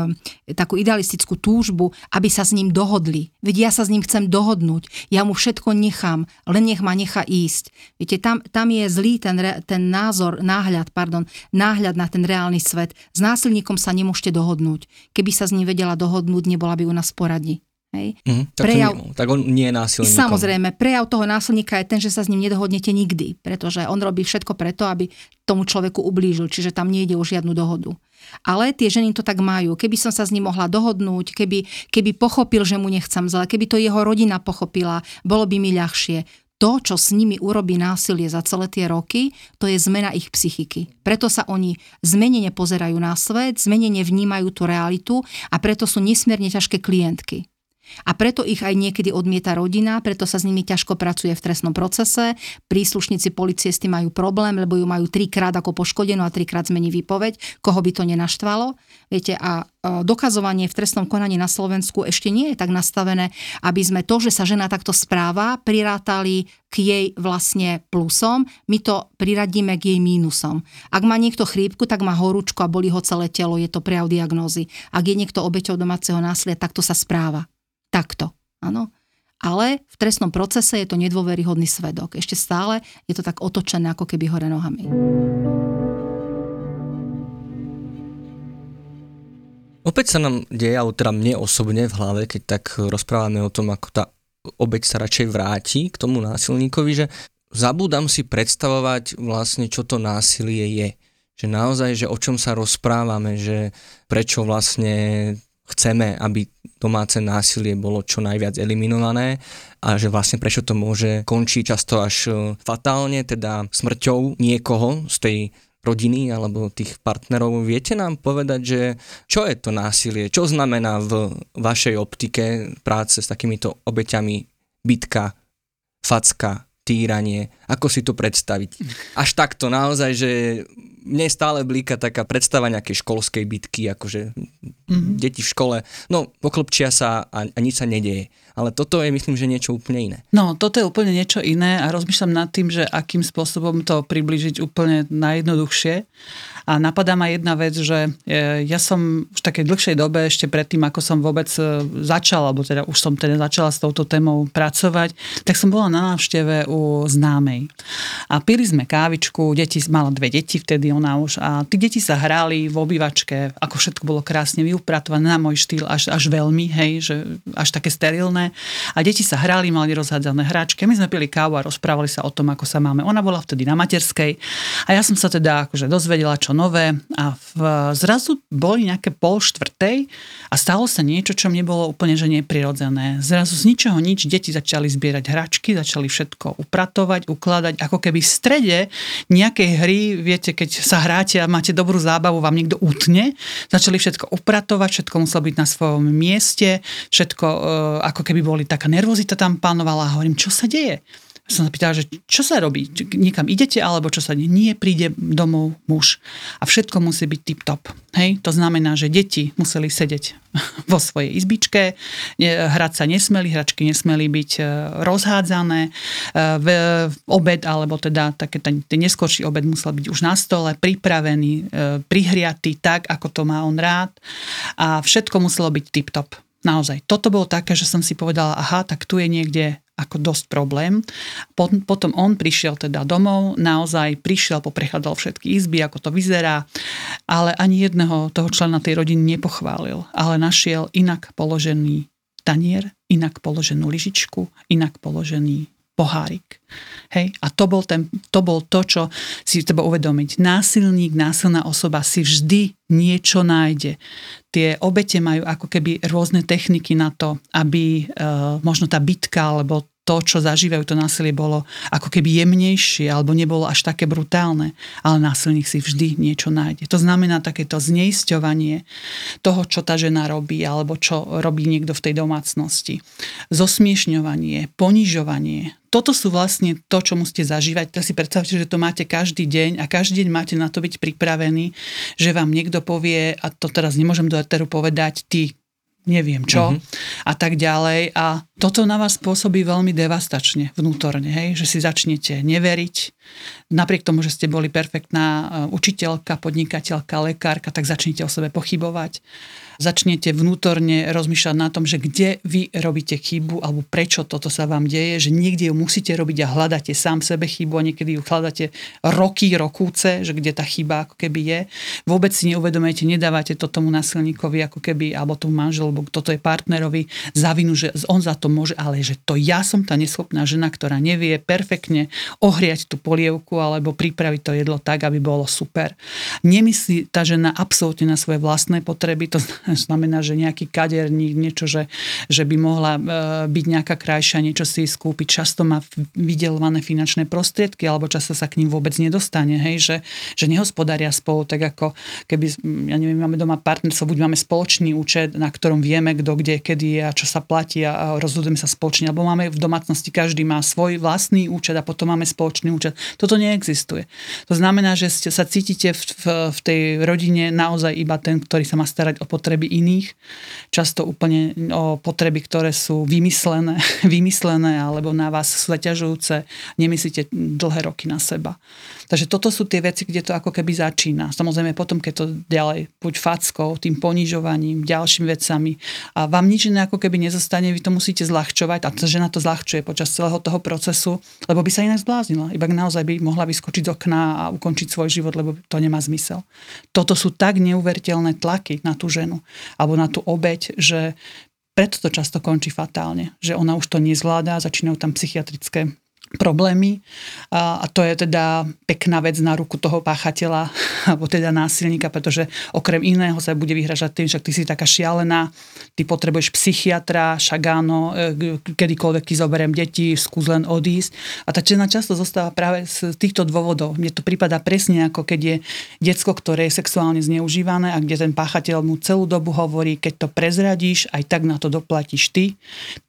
takú idealistickú túžbu, aby sa s ním dohodli. Vedia sa s ním chcem dohodnúť, ja mu všetko nechám, len nech ma nechá ísť. Viete, tam, tam je zlý ten, ten názor, náhľad, pardon, náhľad na ten reálny svet. S násilníkom sa nemôžete dohodnúť. Keby sa s ním vedela dohodnúť, nebola by u nás poradni. Hej. Mm, tak, prejav, nie, tak on nie je násilníkom. Samozrejme, prejav toho násilníka je ten, že sa s ním nedohodnete nikdy, pretože on robí všetko preto, aby tomu človeku ublížil, čiže tam nejde o žiadnu dohodu. Ale tie ženy to tak majú. Keby som sa s ním mohla dohodnúť, keby, keby pochopil, že mu nechcem zle, keby to jeho rodina pochopila, bolo by mi ľahšie to, čo s nimi urobí násilie za celé tie roky, to je zmena ich psychiky. Preto sa oni zmenene pozerajú na svet, zmenene vnímajú tú realitu a preto sú nesmierne ťažké klientky. A preto ich aj niekedy odmieta rodina, preto sa s nimi ťažko pracuje v trestnom procese. Príslušníci policie s tým majú problém, lebo ju majú trikrát ako poškodenú a trikrát zmení výpoveď, koho by to nenaštvalo. Viete, a dokazovanie v trestnom konaní na Slovensku ešte nie je tak nastavené, aby sme to, že sa žena takto správa, prirátali k jej vlastne plusom, my to priradíme k jej mínusom. Ak má niekto chrípku, tak má horúčku a boli ho celé telo, je to prejav diagnózy. Ak je niekto obeťou domáceho násilia, tak to sa správa takto. Áno. Ale v trestnom procese je to nedôveryhodný svedok. Ešte stále je to tak otočené ako keby hore nohami. Opäť sa nám deje, alebo teda mne osobne v hlave, keď tak rozprávame o tom, ako tá obeď sa radšej vráti k tomu násilníkovi, že zabúdam si predstavovať vlastne, čo to násilie je. Že naozaj, že o čom sa rozprávame, že prečo vlastne chceme, aby domáce násilie bolo čo najviac eliminované a že vlastne prečo to môže končiť často až e, fatálne, teda smrťou niekoho z tej rodiny alebo tých partnerov. Viete nám povedať, že čo je to násilie? Čo znamená v vašej optike práce s takýmito obeťami bitka, facka, týranie? Ako si to predstaviť? Až takto naozaj, že mne stále blíka taká predstava nejakej školskej bitky, akože mm-hmm. deti v škole, no poklopčia sa a, a nič sa nedeje. Ale toto je myslím, že niečo úplne iné. No, toto je úplne niečo iné a rozmýšľam nad tým, že akým spôsobom to približiť úplne najjednoduchšie. A napadá ma jedna vec, že e, ja som v takej dlhšej dobe, ešte predtým, ako som vôbec e, začala, alebo teda už som teda začala s touto témou pracovať, tak som bola na návšteve u známej. A pili sme kávičku, deti, mala dve deti vtedy ona už, a tí deti sa hrali v obývačke, ako všetko bolo krásne vyupratované na môj štýl, až, až veľmi, hej, že až také sterilné. A deti sa hrali, mali rozhádzané hračky. My sme pili kávu a rozprávali sa o tom, ako sa máme. Ona bola vtedy na materskej a ja som sa teda akože dozvedela, čo nové a v, zrazu boli nejaké pol štvrtej a stalo sa niečo, čo mne bolo úplne že neprirodzené. Zrazu z ničoho nič deti začali zbierať hračky, začali všetko upratovať, ukladať, ako keby v strede nejakej hry, viete, keď sa hráte a máte dobrú zábavu, vám niekto utne. Začali všetko upratovať, všetko muselo byť na svojom mieste, všetko e, ako keby boli taká nervozita tam panovala a hovorím, čo sa deje? Som sa pýtala, že čo sa robí? Niekam idete alebo čo sa nie? Príde domov muž. A všetko musí byť tip-top. Hej? To znamená, že deti museli sedieť vo svojej izbičke, hrať sa nesmeli, hračky nesmeli byť e, rozhádzané, e, v obed, alebo teda také ten, ten neskorší obed musel byť už na stole, pripravený, e, prihriatý tak, ako to má on rád a všetko muselo byť tip-top. Naozaj. Toto bolo také, že som si povedala, aha, tak tu je niekde ako dosť problém. Potom on prišiel teda domov, naozaj prišiel, poprechádzal všetky izby, ako to vyzerá, ale ani jedného toho člena tej rodiny nepochválil, ale našiel inak položený tanier, inak položenú lyžičku, inak položený pohárik. Hej? A to bol, ten, to bol to, čo si treba uvedomiť. Násilník, násilná osoba si vždy niečo nájde. Tie obete majú ako keby rôzne techniky na to, aby e, možno tá bitka alebo to, čo zažívajú, to násilie bolo ako keby jemnejšie alebo nebolo až také brutálne, ale násilník si vždy niečo nájde. To znamená takéto zneisťovanie toho, čo tá žena robí alebo čo robí niekto v tej domácnosti. Zosmiešňovanie, ponižovanie, toto sú vlastne to, čo musíte zažívať. Teraz si predstavte, že to máte každý deň a každý deň máte na to byť pripravený, že vám niekto povie, a to teraz nemôžem do eteru povedať, ty neviem čo uh-huh. a tak ďalej. A toto na vás pôsobí veľmi devastačne vnútorne, hej? že si začnete neveriť. Napriek tomu, že ste boli perfektná e, učiteľka, podnikateľka, lekárka, tak začnete o sebe pochybovať začnete vnútorne rozmýšľať na tom, že kde vy robíte chybu alebo prečo toto sa vám deje, že niekde ju musíte robiť a hľadáte sám sebe chybu a niekedy ju hľadáte roky, rokúce, že kde tá chyba ako keby je. Vôbec si neuvedomujete, nedávate to tomu násilníkovi ako keby, alebo tomu manželu, alebo toto je partnerovi za vinu, že on za to môže, ale že to ja som tá neschopná žena, ktorá nevie perfektne ohriať tú polievku alebo pripraviť to jedlo tak, aby bolo super. Nemyslí tá žena absolútne na svoje vlastné potreby, to znamená, že nejaký kaderník, niečo, že, že by mohla e, byť nejaká krajšia, niečo si skúpiť. Často má vydelované finančné prostriedky, alebo často sa k ním vôbec nedostane, hej, že, že nehospodária spolu, tak ako keby, ja neviem, máme doma partnerstvo, buď máme spoločný účet, na ktorom vieme, kto kde, kedy je a čo sa platí a rozhodujeme sa spoločne, alebo máme v domácnosti, každý má svoj vlastný účet a potom máme spoločný účet. Toto neexistuje. To znamená, že ste, sa cítite v, v, v tej rodine naozaj iba ten, ktorý sa má starať o potreby potreby iných, často úplne o potreby, ktoré sú vymyslené, vymyslené alebo na vás sú zaťažujúce, nemyslíte dlhé roky na seba. Takže toto sú tie veci, kde to ako keby začína. Samozrejme potom, keď to ďalej buď fackou, tým ponižovaním, ďalšími vecami a vám nič iné ako keby nezostane, vy to musíte zľahčovať a tá žena to zľahčuje počas celého toho procesu, lebo by sa inak zbláznila. Iba naozaj by mohla vyskočiť z okna a ukončiť svoj život, lebo to nemá zmysel. Toto sú tak neuveriteľné tlaky na tú ženu alebo na tú obeď, že preto to často končí fatálne, že ona už to nezvládá, začínajú tam psychiatrické problémy a, to je teda pekná vec na ruku toho páchateľa alebo teda násilníka, pretože okrem iného sa bude vyhražať tým, že ty si taká šialená, ty potrebuješ psychiatra, však áno, e, kedykoľvek ti zoberiem deti, skús len odísť. A tá žena často zostáva práve z týchto dôvodov. Mne to prípada presne ako keď je decko, ktoré je sexuálne zneužívané a kde ten páchateľ mu celú dobu hovorí, keď to prezradíš, aj tak na to doplatíš ty.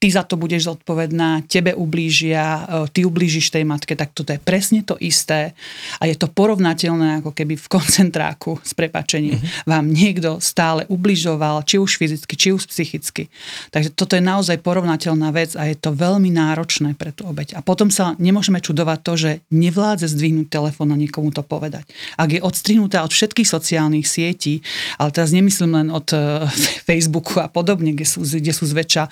Ty za to budeš zodpovedná, tebe ublížia, e, ty ublížiš tej matke, tak toto je presne to isté a je to porovnateľné ako keby v koncentráku s prepačením mm-hmm. vám niekto stále ubližoval, či už fyzicky, či už psychicky. Takže toto je naozaj porovnateľná vec a je to veľmi náročné pre tú obeď. A potom sa nemôžeme čudovať to, že nevládze zdvihnúť telefón a niekomu to povedať. Ak je odstrihnutá od všetkých sociálnych sietí, ale teraz nemyslím len od eh, Facebooku a podobne, kde sú, kde sú zväčša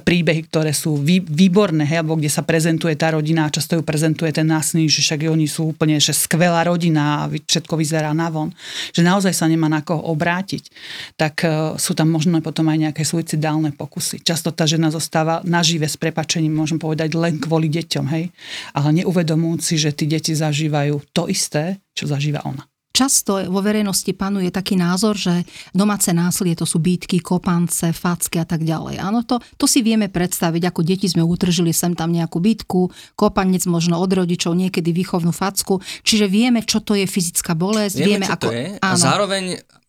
príbehy, ktoré sú výborné, hej, alebo kde sa prezentuje tá rodina a často ju prezentuje ten násilník, že však oni sú úplne že skvelá rodina a všetko vyzerá navon, že naozaj sa nemá na koho obrátiť, tak e, sú tam možno potom aj nejaké suicidálne pokusy. Často tá žena zostáva nažive s prepačením, môžem povedať, len kvôli deťom, hej, ale neuvedomujúci, že tí deti zažívajú to isté, čo zažíva ona. Často vo verejnosti panuje taký názor, že domáce násilie to sú býtky, kopance, facky a tak ďalej. Áno, to, to si vieme predstaviť, ako deti sme utržili sem tam nejakú bytku, kopanec možno od rodičov, niekedy výchovnú facku, čiže vieme, čo to je fyzická bolesť, vieme, vieme čo ako... To je. A zároveň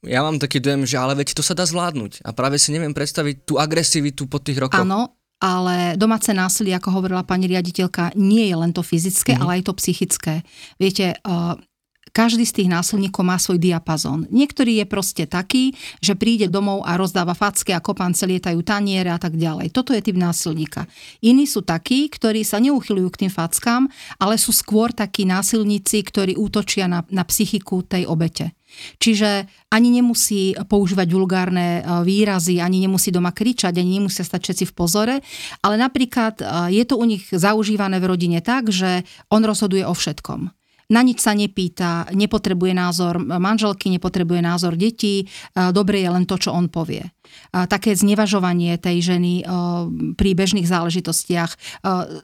ja mám taký dojem, že ale veď to sa dá zvládnuť. A práve si neviem predstaviť tú agresivitu po tých rokoch. Áno, ale domáce násilie, ako hovorila pani riaditeľka, nie je len to fyzické, mm-hmm. ale aj to psychické. Viete, uh, každý z tých násilníkov má svoj diapazón. Niektorý je proste taký, že príde domov a rozdáva facky a kopance lietajú taniere a tak ďalej. Toto je typ násilníka. Iní sú takí, ktorí sa neuchylujú k tým fackám, ale sú skôr takí násilníci, ktorí útočia na, na psychiku tej obete. Čiže ani nemusí používať vulgárne e, výrazy, ani nemusí doma kričať, ani nemusia stať všetci v pozore, ale napríklad e, je to u nich zaužívané v rodine tak, že on rozhoduje o všetkom na nič sa nepýta, nepotrebuje názor manželky, nepotrebuje názor detí, dobre je len to, čo on povie. Také znevažovanie tej ženy pri bežných záležitostiach.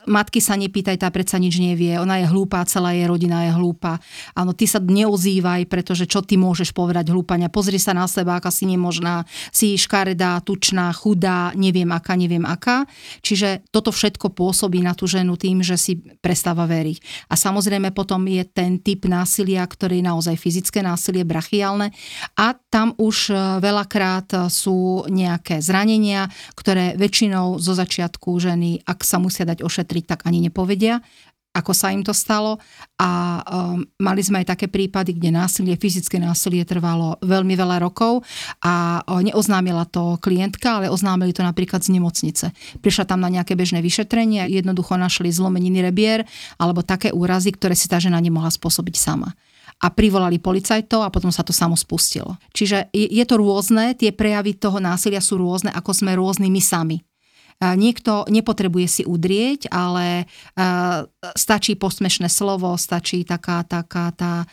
Matky sa nepýtaj, tá predsa nič nevie, ona je hlúpa, celá jej rodina je hlúpa. Áno, ty sa neozývaj, pretože čo ty môžeš povedať hlúpania? Pozri sa na seba, aká si nemožná, si škaredá, tučná, chudá, neviem aká, neviem aká. Čiže toto všetko pôsobí na tú ženu tým, že si prestáva veriť. A samozrejme potom je ten typ násilia, ktorý je naozaj fyzické násilie, brachiálne a tam už e, veľakrát sú nejaké zranenia, ktoré väčšinou zo začiatku ženy, ak sa musia dať ošetriť, tak ani nepovedia ako sa im to stalo a um, mali sme aj také prípady, kde násilie, fyzické násilie trvalo veľmi veľa rokov a uh, neoznámila to klientka, ale oznámili to napríklad z nemocnice. Prišla tam na nejaké bežné vyšetrenie, jednoducho našli zlomeniny rebier alebo také úrazy, ktoré si tá žena nemohla spôsobiť sama a privolali policajtov a potom sa to samo spustilo. Čiže je, to rôzne, tie prejavy toho násilia sú rôzne, ako sme rôzni my sami. Niekto nepotrebuje si udrieť, ale stačí posmešné slovo, stačí taká, taká tá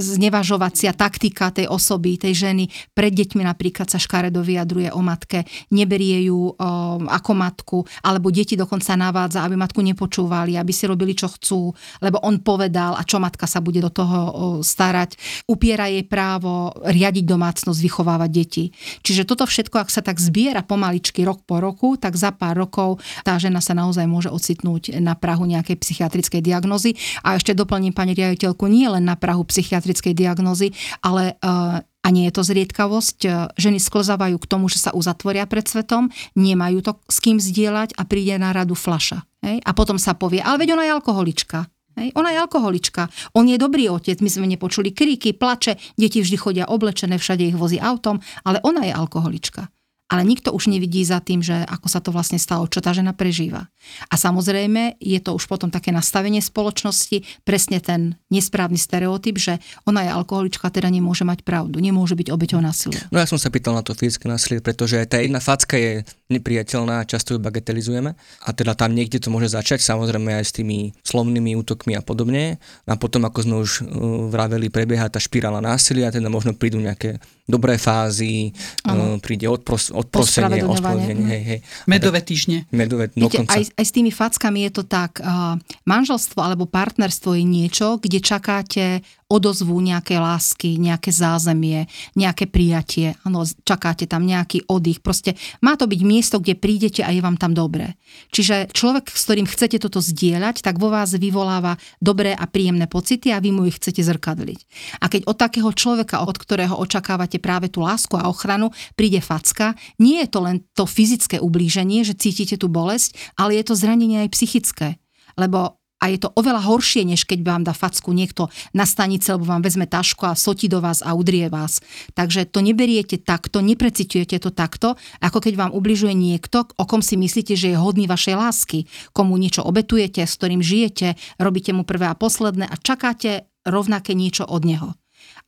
znevažovacia taktika tej osoby, tej ženy. Pred deťmi napríklad sa škaredo vyjadruje o matke, neberie ju ako matku, alebo deti dokonca navádza, aby matku nepočúvali, aby si robili, čo chcú, lebo on povedal, a čo matka sa bude do toho starať. Upiera jej právo riadiť domácnosť, vychovávať deti. Čiže toto všetko, ak sa tak zbiera pomaličky rok po roku, tak za pár rokov tá žena sa naozaj môže ocitnúť na Prahu nejakej psychiatrickej diagnozy. A ešte doplním pani riaditeľku, nie len na Prahu psychiatrickej diagnózy, ale uh, a nie je to zriedkavosť. Eh, ženy sklzávajú k tomu, že sa uzatvoria pred svetom, nemajú to s kým zdieľať a príde na radu flaša. Hej? A potom sa povie, ale veď ona je alkoholička. Hej? Ona je alkoholička. On je dobrý otec, my sme nepočuli kríky, plače, deti vždy chodia oblečené, všade ich vozí autom, ale ona je alkoholička ale nikto už nevidí za tým, že ako sa to vlastne stalo, čo tá žena prežíva. A samozrejme je to už potom také nastavenie spoločnosti, presne ten nesprávny stereotyp, že ona je alkoholička, teda nemôže mať pravdu, nemôže byť obeťou násilia. No ja som sa pýtal na to fyzické násilie, pretože tá jedna facka je nepriateľná, často ju bagatelizujeme a teda tam niekde to môže začať, samozrejme aj s tými slovnými útokmi a podobne. A potom, ako sme už uh, vraveli, prebieha tá špirála násilia, teda možno prídu nejaké dobré fázy, uh, príde odpros, odprosenie, ospravedlnenie. Hej, hej. Medové týždne. Medové, Viete, aj, aj s tými fackami je to tak, uh, manželstvo alebo partnerstvo je niečo, kde čakáte odozvu nejaké lásky, nejaké zázemie, nejaké prijatie. Ano, čakáte tam nejaký oddych. Proste má to byť miesto, kde prídete a je vám tam dobré. Čiže človek, s ktorým chcete toto zdieľať, tak vo vás vyvoláva dobré a príjemné pocity a vy mu ich chcete zrkadliť. A keď od takého človeka, od ktorého očakávate práve tú lásku a ochranu, príde facka, nie je to len to fyzické ublíženie, že cítite tú bolesť, ale je to zranenie aj psychické. Lebo a je to oveľa horšie, než keď vám dá facku niekto na stanice, lebo vám vezme tašku a sotí do vás a udrie vás. Takže to neberiete takto, neprecitujete to takto, ako keď vám ubližuje niekto, o kom si myslíte, že je hodný vašej lásky, komu niečo obetujete, s ktorým žijete, robíte mu prvé a posledné a čakáte rovnaké niečo od neho.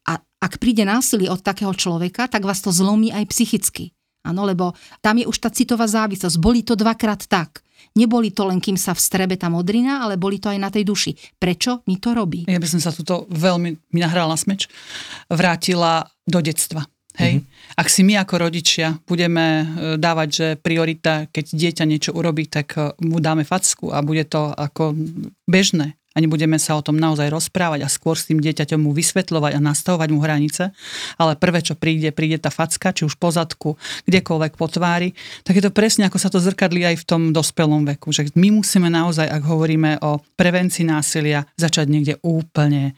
A ak príde násilie od takého človeka, tak vás to zlomí aj psychicky. Áno, lebo tam je už tá citová závislosť. Boli to dvakrát tak. Neboli to len, kým sa vstrebe tá modrina, ale boli to aj na tej duši. Prečo mi to robí? Ja by som sa tuto veľmi, mi nahrala smeč, vrátila do detstva. Hej? Mm-hmm. Ak si my ako rodičia budeme e, dávať, že priorita, keď dieťa niečo urobí, tak e, mu dáme facku a bude to ako bežné a nebudeme sa o tom naozaj rozprávať a skôr s tým dieťaťom mu vysvetľovať a nastavovať mu hranice, ale prvé, čo príde, príde tá facka, či už po zadku, kdekoľvek po tvári, tak je to presne ako sa to zrkadlí aj v tom dospelom veku. Že my musíme naozaj, ak hovoríme o prevencii násilia, začať niekde úplne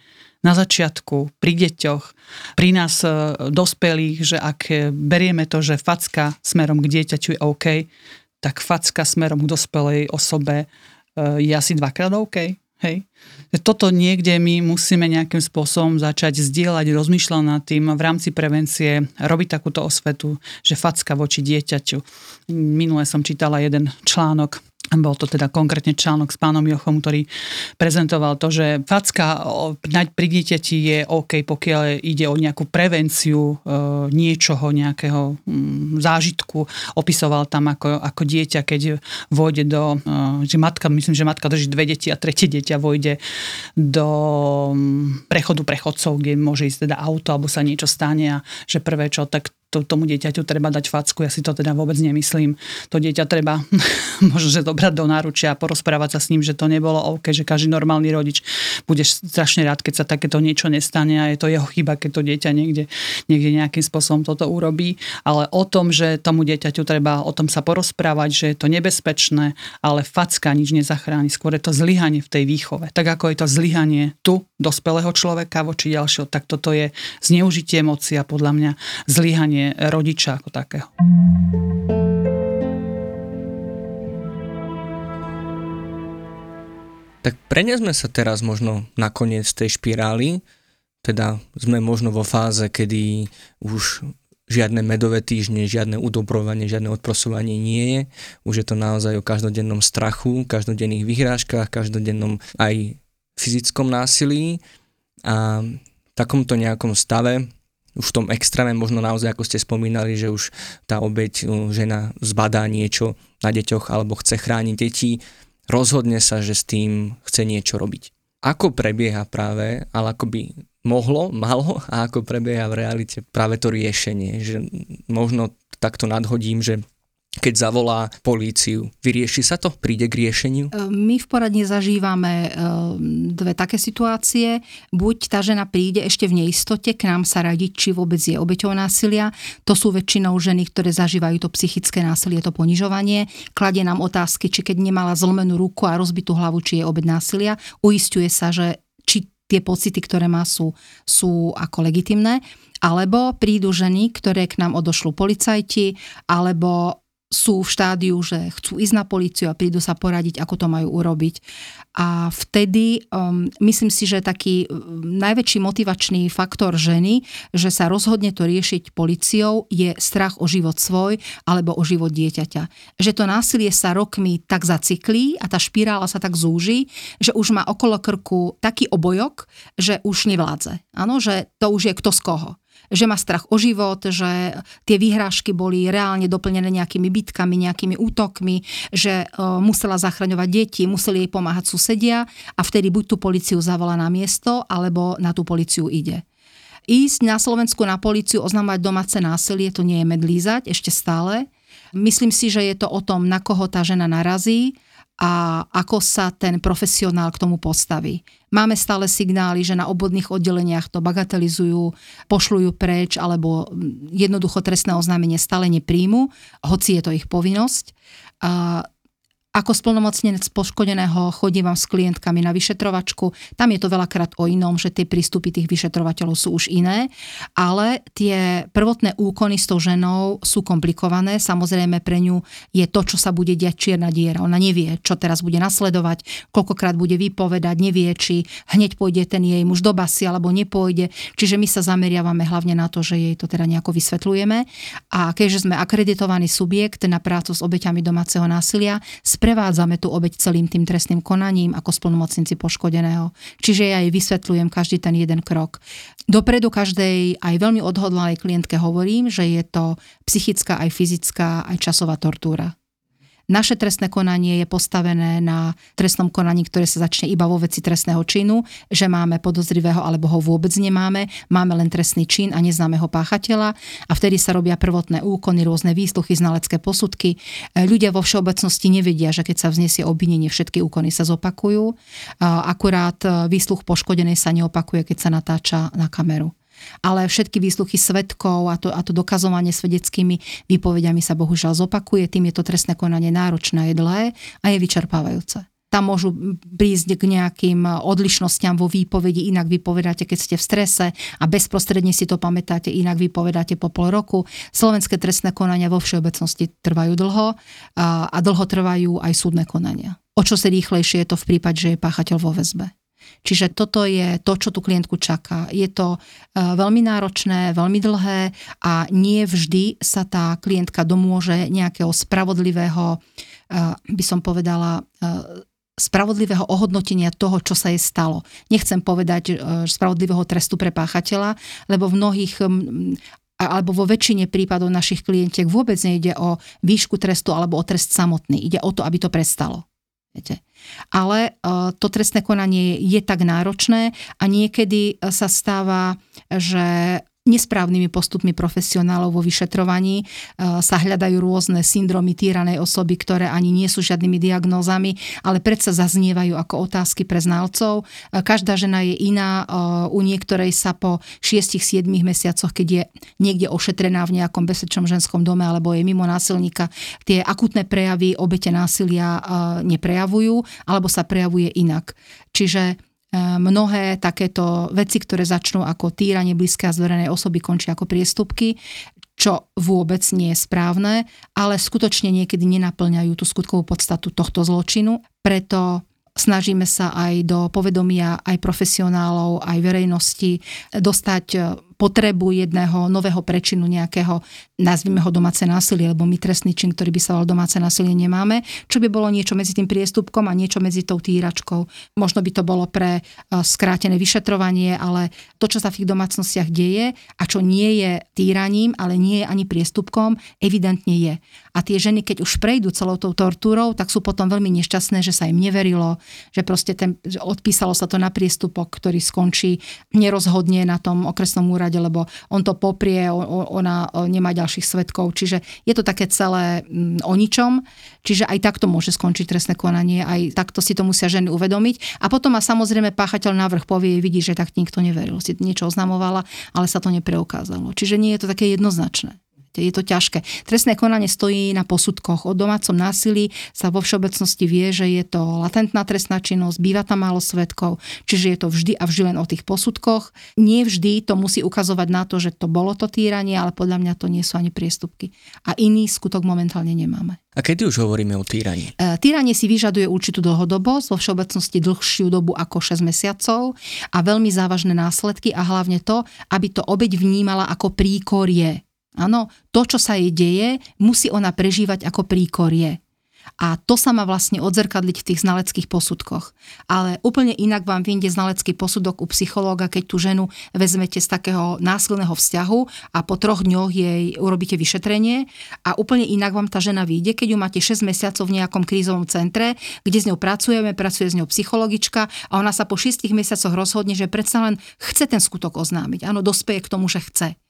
na začiatku, pri deťoch, pri nás e, dospelých, že ak berieme to, že facka smerom k dieťaťu je OK, tak facka smerom k dospelej osobe e, je asi dvakrát OK. Hej. Toto niekde my musíme nejakým spôsobom začať zdieľať, rozmýšľať nad tým v rámci prevencie, robiť takúto osvetu, že facka voči dieťaťu. Minule som čítala jeden článok bol to teda konkrétne článok s pánom Jochom, ktorý prezentoval to, že facka pri dieťati je OK, pokiaľ ide o nejakú prevenciu e, niečoho, nejakého mm, zážitku. Opisoval tam ako, ako dieťa, keď vojde do... E, že matka, myslím, že matka drží dve deti a tretie dieťa vojde do mm, prechodu prechodcov, kde môže ísť teda auto alebo sa niečo stane a že prvé čo, tak to, tomu dieťaťu treba dať facku, ja si to teda vôbec nemyslím. To dieťa treba možno, že dobrať do náručia a porozprávať sa s ním, že to nebolo OK, že každý normálny rodič bude strašne rád, keď sa takéto niečo nestane a je to jeho chyba, keď to dieťa niekde, niekde nejakým spôsobom toto urobí. Ale o tom, že tomu dieťaťu treba o tom sa porozprávať, že je to nebezpečné, ale facka nič nezachráni. Skôr je to zlyhanie v tej výchove. Tak ako je to zlyhanie tu, dospelého človeka voči ďalšieho, tak toto je zneužitie emocia, podľa mňa zlyhanie rodiča ako takého. Tak prenesme sa teraz možno na koniec tej špirály, teda sme možno vo fáze, kedy už žiadne medové týždne, žiadne udobrovanie, žiadne odprosovanie nie je. Už je to naozaj o každodennom strachu, každodenných vyhrážkach, každodennom aj fyzickom násilí a v takomto nejakom stave už v tom extréme možno naozaj, ako ste spomínali, že už tá obeď, žena zbadá niečo na deťoch alebo chce chrániť deti, rozhodne sa, že s tým chce niečo robiť. Ako prebieha práve, ale ako by mohlo, malo a ako prebieha v realite práve to riešenie, že možno takto nadhodím, že keď zavolá políciu. Vyrieši sa to? Príde k riešeniu? E, my v poradne zažívame e, dve také situácie. Buď tá žena príde ešte v neistote k nám sa radiť, či vôbec je obeťou násilia. To sú väčšinou ženy, ktoré zažívajú to psychické násilie, to ponižovanie. Kladie nám otázky, či keď nemala zlomenú ruku a rozbitú hlavu, či je obeť násilia. Uistuje sa, že či tie pocity, ktoré má, sú, sú ako legitimné. Alebo prídu ženy, ktoré k nám odošľú policajti, alebo sú v štádiu, že chcú ísť na políciu a prídu sa poradiť, ako to majú urobiť. A vtedy um, myslím si, že taký um, najväčší motivačný faktor ženy, že sa rozhodne to riešiť policiou, je strach o život svoj alebo o život dieťaťa. Že to násilie sa rokmi tak zaciklí a tá špirála sa tak zúži, že už má okolo krku taký obojok, že už nevládze. Áno, že to už je kto z koho že má strach o život, že tie výhrážky boli reálne doplnené nejakými bitkami, nejakými útokmi, že e, musela zachraňovať deti, museli jej pomáhať susedia a vtedy buď tú policiu zavolá na miesto, alebo na tú policiu ide. Ísť na Slovensku na policiu, oznamovať domáce násilie, to nie je medlízať ešte stále. Myslím si, že je to o tom, na koho tá žena narazí, a ako sa ten profesionál k tomu postaví. Máme stále signály, že na obvodných oddeleniach to bagatelizujú, pošlujú preč alebo jednoducho trestné oznámenie stále nepríjmu, hoci je to ich povinnosť. Ako splnomocnenec poškodeného chodívam s klientkami na vyšetrovačku. Tam je to veľakrát o inom, že tie prístupy tých vyšetrovateľov sú už iné, ale tie prvotné úkony s tou ženou sú komplikované. Samozrejme pre ňu je to, čo sa bude diať čierna diera. Ona nevie, čo teraz bude nasledovať, koľkokrát bude vypovedať, nevie, či hneď pôjde ten jej muž do basy alebo nepôjde. Čiže my sa zameriavame hlavne na to, že jej to teda nejako vysvetľujeme. A keďže sme akreditovaný subjekt na prácu s obeťami domáceho násilia, sprevádzame tú obeď celým tým trestným konaním ako splnomocníci poškodeného. Čiže ja jej vysvetľujem každý ten jeden krok. Dopredu každej aj veľmi odhodlanej klientke hovorím, že je to psychická, aj fyzická, aj časová tortúra Naše trestné konanie je postavené na trestnom konaní, ktoré sa začne iba vo veci trestného činu, že máme podozrivého alebo ho vôbec nemáme, máme len trestný čin a neznámeho páchateľa a vtedy sa robia prvotné úkony, rôzne výsluchy, znalecké posudky. E, ľudia vo všeobecnosti nevedia, že keď sa vznesie obvinenie, všetky úkony sa zopakujú. Akurát e, výsluch poškodenej sa neopakuje, keď sa natáča na kameru ale všetky výsluchy svetkov a to, a to dokazovanie svedeckými výpovediami sa bohužiaľ zopakuje, tým je to trestné konanie náročné, je dlhé a je vyčerpávajúce tam môžu prísť k nejakým odlišnostiam vo výpovedi, inak vypovedáte, keď ste v strese a bezprostredne si to pamätáte, inak vypovedáte po pol roku. Slovenské trestné konania vo všeobecnosti trvajú dlho a, a dlho trvajú aj súdne konania. O čo si rýchlejšie je to v prípade, že je páchateľ vo väzbe. Čiže toto je to, čo tú klientku čaká. Je to e, veľmi náročné, veľmi dlhé a nie vždy sa tá klientka domôže nejakého spravodlivého, e, by som povedala, e, spravodlivého ohodnotenia toho, čo sa jej stalo. Nechcem povedať spravodlivého trestu pre páchateľa, lebo v mnohých alebo vo väčšine prípadov našich klientiek vôbec nejde o výšku trestu alebo o trest samotný. Ide o to, aby to prestalo. Viete? Ale uh, to trestné konanie je tak náročné a niekedy sa stáva, že nesprávnymi postupmi profesionálov vo vyšetrovaní e, sa hľadajú rôzne syndromy týranej osoby, ktoré ani nie sú žiadnymi diagnózami, ale predsa zaznievajú ako otázky pre znalcov. E, každá žena je iná, e, u niektorej sa po 6-7 mesiacoch, keď je niekde ošetrená v nejakom bezpečnom ženskom dome alebo je mimo násilníka, tie akutné prejavy obete násilia neprejavujú alebo sa prejavuje inak. Čiže mnohé takéto veci, ktoré začnú ako týranie blízke a zverenej osoby, končia ako priestupky, čo vôbec nie je správne, ale skutočne niekedy nenaplňajú tú skutkovú podstatu tohto zločinu. Preto snažíme sa aj do povedomia aj profesionálov, aj verejnosti dostať potrebu jedného nového prečinu nejakého, nazvime ho domáce násilie, lebo my trestný čin, ktorý by sa volal domáce násilie, nemáme, čo by bolo niečo medzi tým priestupkom a niečo medzi tou týračkou. Možno by to bolo pre e, skrátené vyšetrovanie, ale to, čo sa v ich domácnostiach deje a čo nie je týraním, ale nie je ani priestupkom, evidentne je. A tie ženy, keď už prejdú celou tou tortúrou, tak sú potom veľmi nešťastné, že sa im neverilo, že proste ten, že odpísalo sa to na priestupok, ktorý skončí nerozhodne na tom okresnom úrade lebo on to poprie, ona nemá ďalších svetkov. Čiže je to také celé mm, o ničom. Čiže aj takto môže skončiť trestné konanie, aj takto si to musia ženy uvedomiť. A potom ma samozrejme páchateľ návrh povie, vidí, že tak nikto neveril. Si niečo oznamovala, ale sa to nepreukázalo. Čiže nie je to také jednoznačné je to ťažké. Trestné konanie stojí na posudkoch. O domácom násilí sa vo všeobecnosti vie, že je to latentná trestná činnosť, býva tam málo svetkov, čiže je to vždy a vždy len o tých posudkoch. Nie vždy to musí ukazovať na to, že to bolo to týranie, ale podľa mňa to nie sú ani priestupky. A iný skutok momentálne nemáme. A kedy už hovoríme o týraní? E, týranie si vyžaduje určitú dlhodobosť, vo všeobecnosti dlhšiu dobu ako 6 mesiacov a veľmi závažné následky a hlavne to, aby to obeď vnímala ako príkorie Áno, to, čo sa jej deje, musí ona prežívať ako príkorie. A to sa má vlastne odzrkadliť v tých znaleckých posudkoch. Ale úplne inak vám vyjde znalecký posudok u psychológa, keď tú ženu vezmete z takého násilného vzťahu a po troch dňoch jej urobíte vyšetrenie a úplne inak vám tá žena vyjde, keď ju máte 6 mesiacov v nejakom krízovom centre, kde s ňou pracujeme, pracuje s ňou psychologička a ona sa po 6 mesiacoch rozhodne, že predsa len chce ten skutok oznámiť. Áno, dospeje k tomu, že chce.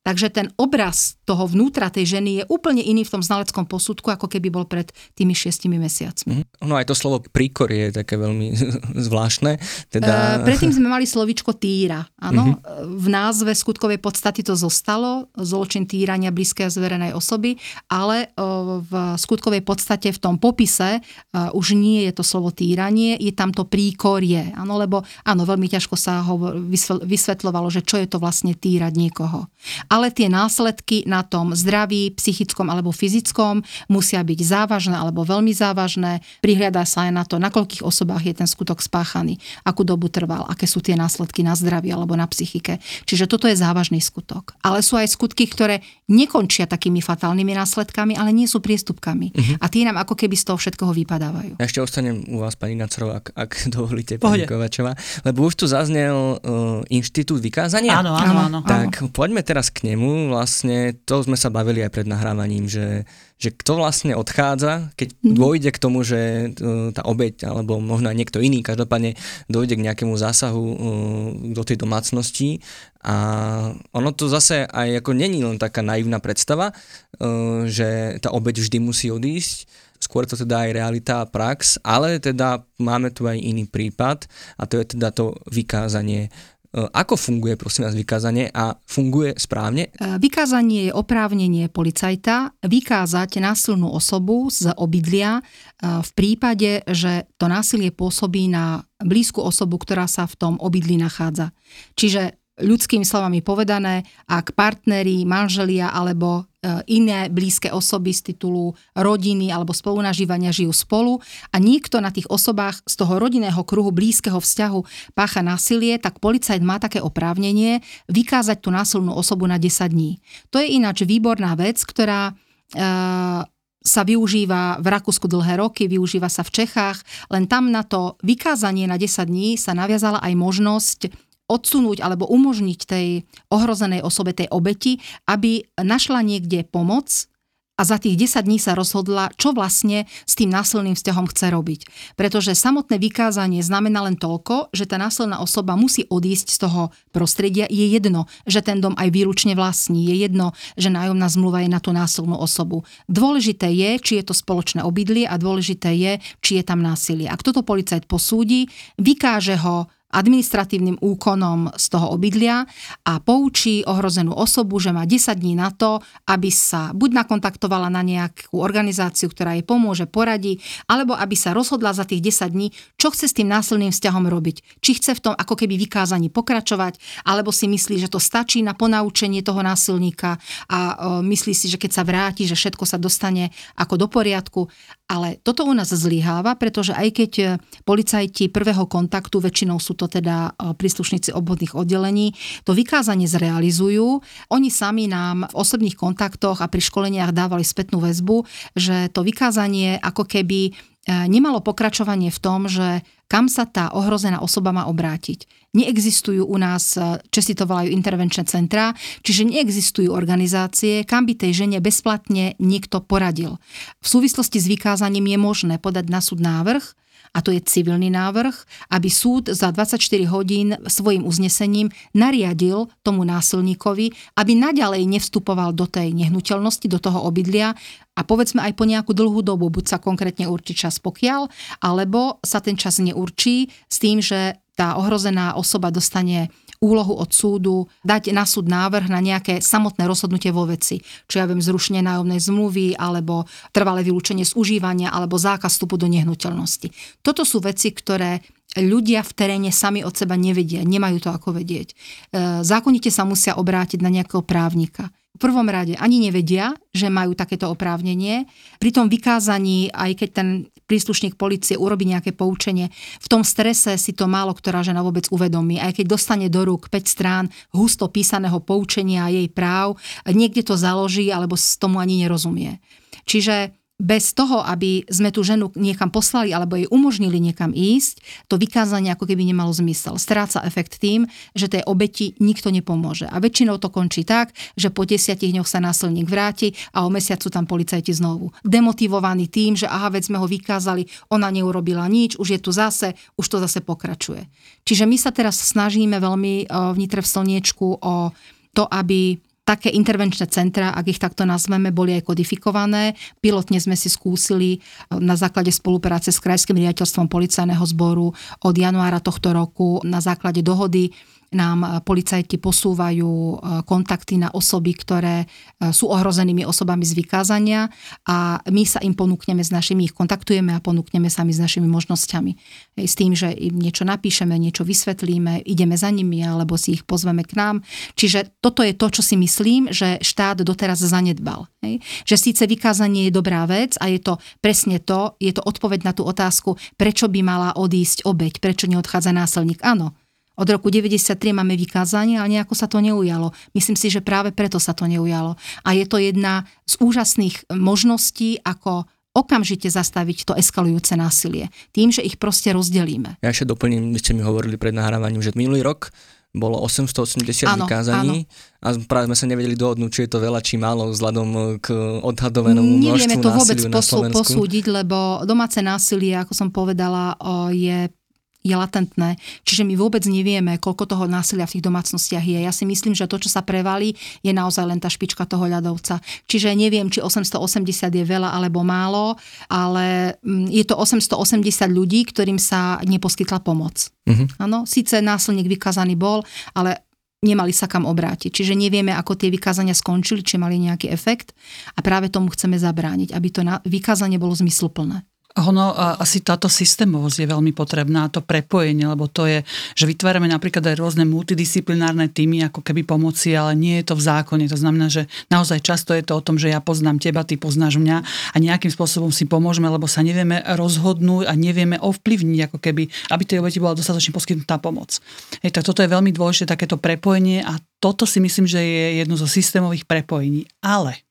Takže ten obraz toho vnútra tej ženy je úplne iný v tom znaleckom posudku, ako keby bol pred tými šiestimi mesiacmi. Mm. No aj to slovo príkor je také veľmi zvláštne. Teda... E, predtým sme mali slovičko týra. Áno, mm-hmm. v názve skutkovej podstaty to zostalo, zločin týrania blízkej a zverenej osoby, ale e, v skutkovej podstate v tom popise e, už nie je to slovo týranie, je tam to príkorie. Áno, lebo áno, veľmi ťažko sa ho vysvetľovalo, že čo je to vlastne týrať niekoho ale tie následky na tom zdraví, psychickom alebo fyzickom musia byť závažné alebo veľmi závažné. Prihliada sa aj na to, na koľkých osobách je ten skutok spáchaný, akú dobu trval, aké sú tie následky na zdraví alebo na psychike. Čiže toto je závažný skutok. Ale sú aj skutky, ktoré nekončia takými fatálnymi následkami, ale nie sú priestupkami. Uh-huh. A tie nám ako keby z toho všetkoho vypadávajú. Ja ešte ostanem u vás, pani Nacerová, ak, ak dovolíte, pani Kovačová, lebo už tu zaznel uh, inštitút vykázania. Áno, áno, áno. Tak áno. poďme teraz k k nemu, vlastne to sme sa bavili aj pred nahrávaním, že, že kto vlastne odchádza, keď mm. dôjde k tomu, že uh, tá obeď, alebo možno aj niekto iný, každopádne dôjde k nejakému zásahu uh, do tej domácnosti a ono to zase aj ako není len taká naivná predstava, uh, že tá obeď vždy musí odísť, skôr to teda aj realita a prax, ale teda máme tu aj iný prípad a to je teda to vykázanie E, ako funguje, prosím vás, vykázanie a funguje správne? E, vykázanie je oprávnenie policajta vykázať násilnú osobu z obydlia e, v prípade, že to násilie pôsobí na blízku osobu, ktorá sa v tom obydli nachádza. Čiže ľudskými slovami povedané, ak partneri, manželia alebo e, iné blízke osoby z titulu rodiny alebo spolunažívania žijú spolu a niekto na tých osobách z toho rodinného kruhu blízkeho vzťahu pácha násilie, tak policajt má také oprávnenie vykázať tú násilnú osobu na 10 dní. To je ináč výborná vec, ktorá e, sa využíva v Rakúsku dlhé roky, využíva sa v Čechách, len tam na to vykázanie na 10 dní sa naviazala aj možnosť odsunúť alebo umožniť tej ohrozenej osobe, tej obeti, aby našla niekde pomoc a za tých 10 dní sa rozhodla, čo vlastne s tým násilným vzťahom chce robiť. Pretože samotné vykázanie znamená len toľko, že tá násilná osoba musí odísť z toho prostredia. Je jedno, že ten dom aj výlučne vlastní. Je jedno, že nájomná zmluva je na tú násilnú osobu. Dôležité je, či je to spoločné obydlie a dôležité je, či je tam násilie. Ak toto policajt posúdi, vykáže ho administratívnym úkonom z toho obydlia a poučí ohrozenú osobu, že má 10 dní na to, aby sa buď nakontaktovala na nejakú organizáciu, ktorá jej pomôže, poradí, alebo aby sa rozhodla za tých 10 dní, čo chce s tým násilným vzťahom robiť. Či chce v tom ako keby vykázaní pokračovať, alebo si myslí, že to stačí na ponaučenie toho násilníka a myslí si, že keď sa vráti, že všetko sa dostane ako do poriadku. Ale toto u nás zlyháva, pretože aj keď policajti prvého kontaktu, väčšinou sú to teda e, príslušníci obvodných oddelení, to vykázanie zrealizujú. Oni sami nám v osobných kontaktoch a pri školeniach dávali spätnú väzbu, že to vykázanie ako keby e, nemalo pokračovanie v tom, že kam sa tá ohrozená osoba má obrátiť. Neexistujú u nás, e, Česi to volajú intervenčné centrá, čiže neexistujú organizácie, kam by tej žene bezplatne niekto poradil. V súvislosti s vykázaním je možné podať na súd návrh, a to je civilný návrh, aby súd za 24 hodín svojim uznesením nariadil tomu násilníkovi, aby naďalej nevstupoval do tej nehnuteľnosti, do toho obydlia a povedzme aj po nejakú dlhú dobu, buď sa konkrétne určí čas pokiaľ, alebo sa ten čas neurčí s tým, že tá ohrozená osoba dostane úlohu od súdu dať na súd návrh na nejaké samotné rozhodnutie vo veci. Čo ja viem, zrušenie nájomnej zmluvy, alebo trvalé vylúčenie z užívania, alebo zákaz vstupu do nehnuteľnosti. Toto sú veci, ktoré ľudia v teréne sami od seba nevedia, nemajú to ako vedieť. E, zákonite sa musia obrátiť na nejakého právnika. V prvom rade ani nevedia, že majú takéto oprávnenie. Pri tom vykázaní, aj keď ten príslušník policie urobí nejaké poučenie, v tom strese si to málo ktorá žena vôbec uvedomí. Aj keď dostane do rúk 5 strán husto písaného poučenia jej práv, niekde to založí alebo tomu ani nerozumie. Čiže bez toho, aby sme tú ženu niekam poslali alebo jej umožnili niekam ísť, to vykázanie ako keby nemalo zmysel. Stráca efekt tým, že tej obeti nikto nepomôže. A väčšinou to končí tak, že po desiatich dňoch sa násilník vráti a o mesiac sú tam policajti znovu. Demotivovaní tým, že aha, veď sme ho vykázali, ona neurobila nič, už je tu zase, už to zase pokračuje. Čiže my sa teraz snažíme veľmi eh, vnitre v slniečku o to, aby také intervenčné centra, ak ich takto nazveme, boli aj kodifikované. Pilotne sme si skúsili e, na základe spolupráce s Krajským riaditeľstvom policajného zboru od januára tohto roku na základe dohody nám e, policajti posúvajú e, kontakty na osoby, ktoré e, sú ohrozenými osobami z vykázania a my sa im ponúkneme s našimi, ich kontaktujeme a ponúkneme sami s našimi možnosťami. S tým, že im niečo napíšeme, niečo vysvetlíme, ideme za nimi alebo si ich pozveme k nám. Čiže toto je to, čo si myslím, že štát doteraz zanedbal. Že síce vykázanie je dobrá vec a je to presne to, je to odpoveď na tú otázku, prečo by mala odísť obeď, prečo neodchádza násilník. Áno, od roku 93 máme vykázanie, ale nejako sa to neujalo. Myslím si, že práve preto sa to neujalo. A je to jedna z úžasných možností, ako okamžite zastaviť to eskalujúce násilie. Tým, že ich proste rozdelíme. Ja ešte doplním, vy ste mi hovorili pred nahrávaním, že minulý rok bolo 880 Áno, vykázaní a práve sme sa nevedeli dohodnúť, či je to veľa, či málo vzhľadom k odhadovanému množstvu Nevieme to vôbec Slovensku. posúdiť, lebo domáce násilie, ako som povedala, je je latentné. Čiže my vôbec nevieme, koľko toho násilia v tých domácnostiach je. Ja si myslím, že to, čo sa prevalí, je naozaj len tá špička toho ľadovca. Čiže neviem, či 880 je veľa alebo málo, ale mm, je to 880 ľudí, ktorým sa neposkytla pomoc. Áno, uh-huh. síce násilník vykázaný bol, ale nemali sa kam obrátiť. Čiže nevieme, ako tie vykázania skončili, či mali nejaký efekt a práve tomu chceme zabrániť, aby to vykázanie bolo zmysluplné. Ono, asi táto systémovosť je veľmi potrebná, to prepojenie, lebo to je, že vytvárame napríklad aj rôzne multidisciplinárne týmy, ako keby pomoci, ale nie je to v zákone. To znamená, že naozaj často je to o tom, že ja poznám teba, ty poznáš mňa a nejakým spôsobom si pomôžeme, lebo sa nevieme rozhodnúť a nevieme ovplyvniť, ako keby, aby tej obeti bola dostatočne poskytnutá pomoc. Hej, tak toto je veľmi dôležité, takéto prepojenie a toto si myslím, že je jedno zo systémových prepojení. Ale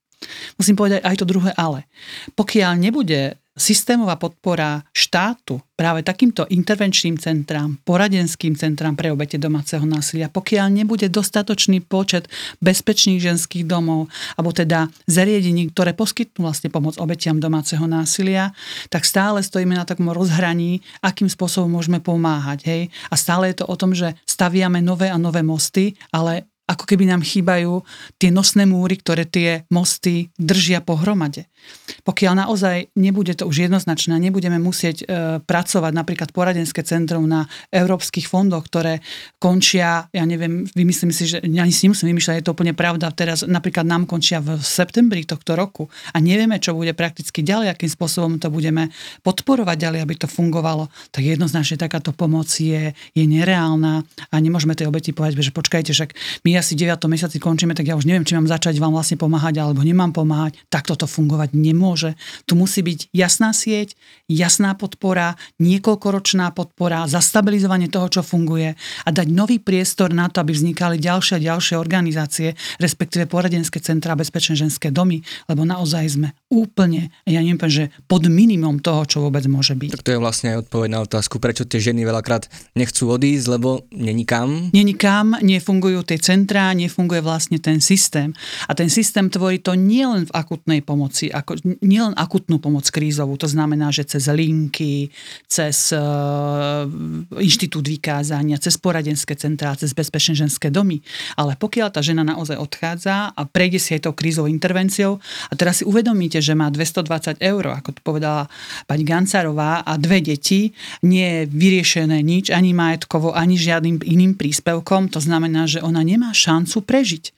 Musím povedať aj to druhé ale. Pokiaľ nebude systémová podpora štátu práve takýmto intervenčným centrám, poradenským centrám pre obete domáceho násilia, pokiaľ nebude dostatočný počet bezpečných ženských domov, alebo teda zariadení, ktoré poskytnú vlastne pomoc obetiam domáceho násilia, tak stále stojíme na takom rozhraní, akým spôsobom môžeme pomáhať. Hej? A stále je to o tom, že staviame nové a nové mosty, ale ako keby nám chýbajú tie nosné múry, ktoré tie mosty držia pohromade. Pokiaľ naozaj nebude to už jednoznačné, nebudeme musieť e, pracovať napríklad poradenské centrum na európskych fondoch, ktoré končia, ja neviem, vymyslím si, že ani si nemusím vymýšľať, je to úplne pravda, teraz napríklad nám končia v septembri tohto roku a nevieme, čo bude prakticky ďalej, akým spôsobom to budeme podporovať ďalej, aby to fungovalo, tak jednoznačne takáto pomoc je, je nereálna a nemôžeme tej obeti povedať, že počkajte, však my asi 9. mesiaci končíme, tak ja už neviem, či mám začať vám vlastne pomáhať alebo nemám pomáhať, tak toto fungovať nemôže. Tu musí byť jasná sieť, jasná podpora, niekoľkoročná podpora, zastabilizovanie toho, čo funguje a dať nový priestor na to, aby vznikali ďalšie a ďalšie organizácie, respektíve poradenské centrá, bezpečné ženské domy, lebo naozaj sme úplne, ja neviem, že pod minimum toho, čo vôbec môže byť. Tak to je vlastne aj odpoveď na otázku, prečo tie ženy veľakrát nechcú odísť, lebo není kam. Není kam, nefungujú tie centrá, nefunguje vlastne ten systém. A ten systém tvorí to nielen v akutnej pomoci, ako, nielen akutnú pomoc krízovú, to znamená, že cez linky, cez uh, inštitút vykázania, cez poradenské centrá, cez bezpečné ženské domy. Ale pokiaľ tá žena naozaj odchádza a prejde si aj tou krízovou intervenciou a teraz si uvedomíte, že má 220 eur, ako to povedala pani Gancarová, a dve deti, nie je vyriešené nič, ani majetkovo, ani žiadnym iným príspevkom. To znamená, že ona nemá šancu prežiť.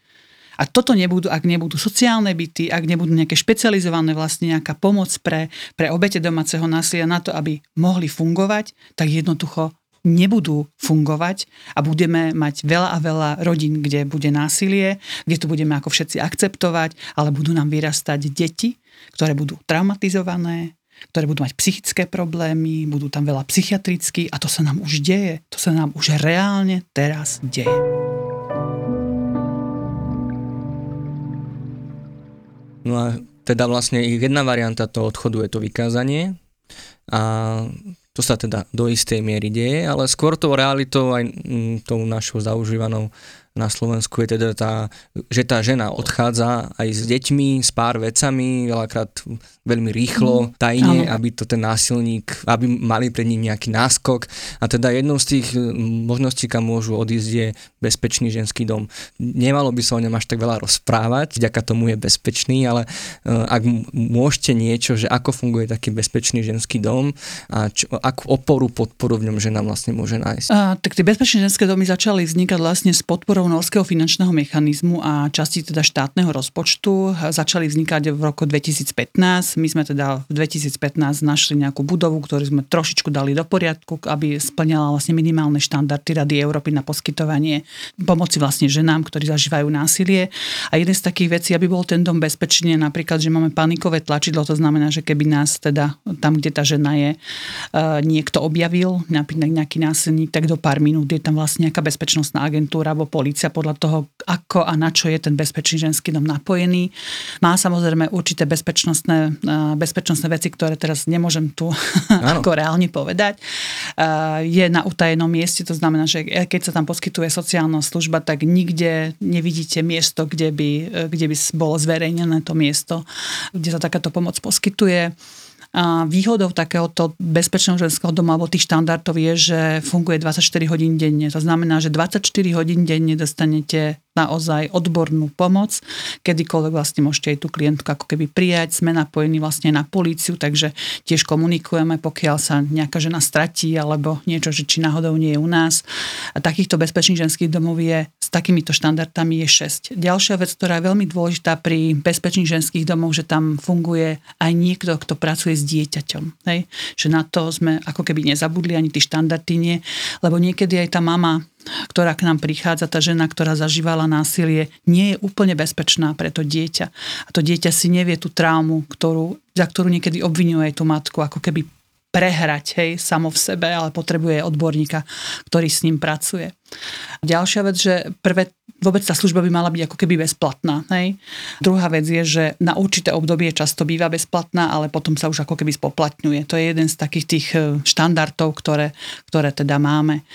A toto nebudú, ak nebudú sociálne byty, ak nebudú nejaké špecializované vlastne nejaká pomoc pre, pre obete domáceho násilia na to, aby mohli fungovať, tak jednoducho nebudú fungovať a budeme mať veľa a veľa rodín, kde bude násilie, kde to budeme ako všetci akceptovať, ale budú nám vyrastať deti, ktoré budú traumatizované, ktoré budú mať psychické problémy, budú tam veľa psychiatrických a to sa nám už deje. To sa nám už reálne teraz deje. No a teda vlastne jedna varianta toho odchodu je to vykázanie a to sa teda do istej miery deje, ale skôr tou realitou aj mm, tou našou zaužívanou na Slovensku je teda tá, že tá žena odchádza aj s deťmi, s pár vecami, veľakrát veľmi rýchlo, mhm. tajne, mm, aby to ten násilník, aby mali pred ním nejaký náskok. A teda jednou z tých možností, kam môžu odísť, je bezpečný ženský dom. Nemalo by sa o ňom až tak veľa rozprávať, vďaka tomu je bezpečný, ale uh, ak môžete niečo, že ako funguje taký bezpečný ženský dom a čo, akú oporu, podporu v ňom žena vlastne môže nájsť. A, tak tie bezpečné ženské domy začali vznikať vlastne s podporou Norského finančného mechanizmu a časti teda štátneho rozpočtu. Začali vznikať v roku 2015 my sme teda v 2015 našli nejakú budovu, ktorú sme trošičku dali do poriadku, aby splňala vlastne minimálne štandardy Rady Európy na poskytovanie pomoci vlastne ženám, ktorí zažívajú násilie. A jeden z takých vecí, aby bol ten dom bezpečný, napríklad, že máme panikové tlačidlo, to znamená, že keby nás teda tam, kde tá žena je, eh, niekto objavil, napríklad nejaký násilník, tak do pár minút je tam vlastne nejaká bezpečnostná agentúra alebo polícia podľa toho, ako a na čo je ten bezpečný ženský dom napojený. Má samozrejme určité bezpečnostné, bezpečnostné veci, ktoré teraz nemôžem tu ako reálne povedať. Je na utajenom mieste, to znamená, že keď sa tam poskytuje sociálna služba, tak nikde nevidíte miesto, kde by, kde by bolo zverejnené to miesto, kde sa takáto pomoc poskytuje. Výhodou takéhoto bezpečného ženského doma alebo tých štandardov je, že funguje 24 hodín denne. To znamená, že 24 hodín denne dostanete naozaj odbornú pomoc. Kedykoľvek vlastne môžete aj tú klientku ako keby prijať. Sme napojení vlastne na políciu, takže tiež komunikujeme, pokiaľ sa nejaká žena stratí alebo niečo, že či náhodou nie je u nás. A takýchto bezpečných ženských domov je takýmito štandardami je 6. Ďalšia vec, ktorá je veľmi dôležitá pri bezpečných ženských domov, že tam funguje aj niekto, kto pracuje s dieťaťom. Hej? Že na to sme ako keby nezabudli, ani tí štandardy nie, lebo niekedy aj tá mama ktorá k nám prichádza, tá žena, ktorá zažívala násilie, nie je úplne bezpečná pre to dieťa. A to dieťa si nevie tú traumu, ktorú, za ktorú niekedy obvinuje tú matku, ako keby prehrať, hej, samo v sebe, ale potrebuje odborníka, ktorý s ním pracuje. Ďalšia vec, že prvé, vôbec tá služba by mala byť ako keby bezplatná. Hej. Druhá vec je, že na určité obdobie často býva bezplatná, ale potom sa už ako keby spoplatňuje. To je jeden z takých tých e, štandardov, ktoré, ktoré teda máme.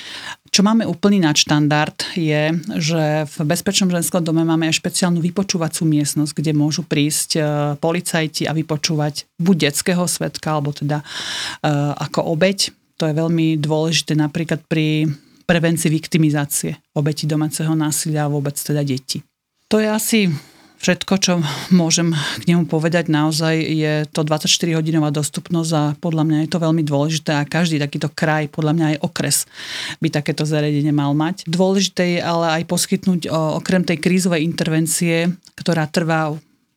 Čo máme úplný nadštandard je, že v bezpečnom ženskom dome máme aj špeciálnu vypočúvacú miestnosť, kde môžu prísť e, policajti a vypočúvať buď detského svetka, alebo teda e, ako obeď. To je veľmi dôležité napríklad pri prevencii viktimizácie obeti domáceho násilia a vôbec teda deti. To je asi Všetko, čo môžem k nemu povedať, naozaj je to 24-hodinová dostupnosť a podľa mňa je to veľmi dôležité a každý takýto kraj, podľa mňa aj okres by takéto zariadenie mal mať. Dôležité je ale aj poskytnúť okrem tej krízovej intervencie, ktorá trvá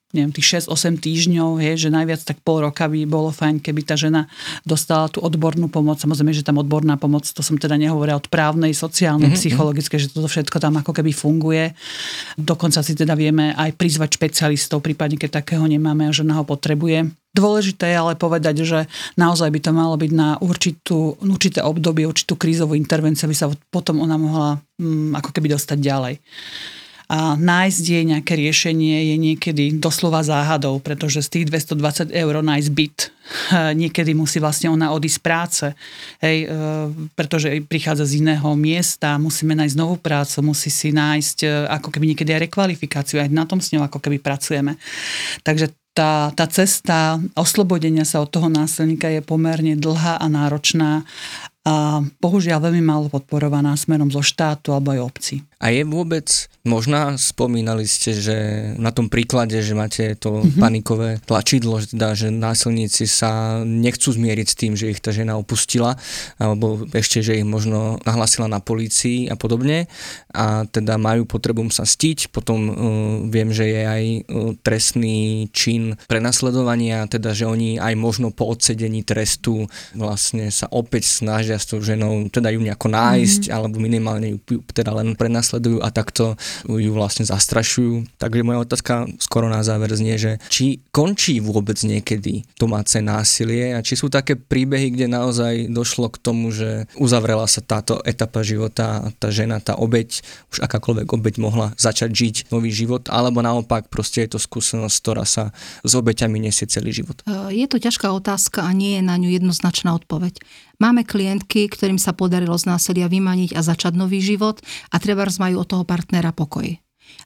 neviem, tých 6-8 týždňov, je, že najviac tak pol roka by bolo fajn, keby tá žena dostala tú odbornú pomoc. Samozrejme, že tam odborná pomoc, to som teda nehovorila od právnej, sociálnej, mm-hmm. psychologické, že toto všetko tam ako keby funguje. Dokonca si teda vieme aj prizvať špecialistov, prípadne keď takého nemáme a žena ho potrebuje. Dôležité je ale povedať, že naozaj by to malo byť na určitú, určité obdobie, určitú krízovú intervenciu, aby sa potom ona mohla um, ako keby dostať ďalej a nájsť jej nejaké riešenie je niekedy doslova záhadou, pretože z tých 220 eur nájsť byt niekedy musí vlastne ona odísť z práce, hej, e, pretože prichádza z iného miesta, musíme nájsť novú prácu, musí si nájsť e, ako keby niekedy aj rekvalifikáciu, aj na tom s ňou ako keby pracujeme. Takže tá, tá cesta oslobodenia sa od toho násilníka je pomerne dlhá a náročná a bohužiaľ veľmi málo podporovaná smerom zo štátu alebo aj obci. A je vôbec možná, spomínali ste, že na tom príklade, že máte to mm-hmm. panikové tlačidlo, že, teda, že násilníci sa nechcú zmieriť s tým, že ich tá žena opustila, alebo ešte, že ich možno nahlasila na polícii a podobne a teda majú potrebu sa stiť, potom uh, viem, že je aj uh, trestný čin prenasledovania, teda, že oni aj možno po odsedení trestu vlastne sa opäť snažia s tou ženou, teda ju nejako nájsť, mm-hmm. alebo minimálne ju teda len prenasledovať prenasledujú a takto ju vlastne zastrašujú. Takže moja otázka skoro na záver znie, že či končí vôbec niekedy domáce násilie a či sú také príbehy, kde naozaj došlo k tomu, že uzavrela sa táto etapa života a tá žena, tá obeď, už akákoľvek obeď mohla začať žiť nový život, alebo naopak proste je to skúsenosť, ktorá sa s obeťami nesie celý život. Je to ťažká otázka a nie je na ňu jednoznačná odpoveď. Máme klientky, ktorým sa podarilo z násilia vymaniť a začať nový život a treba majú od toho partnera pokoj.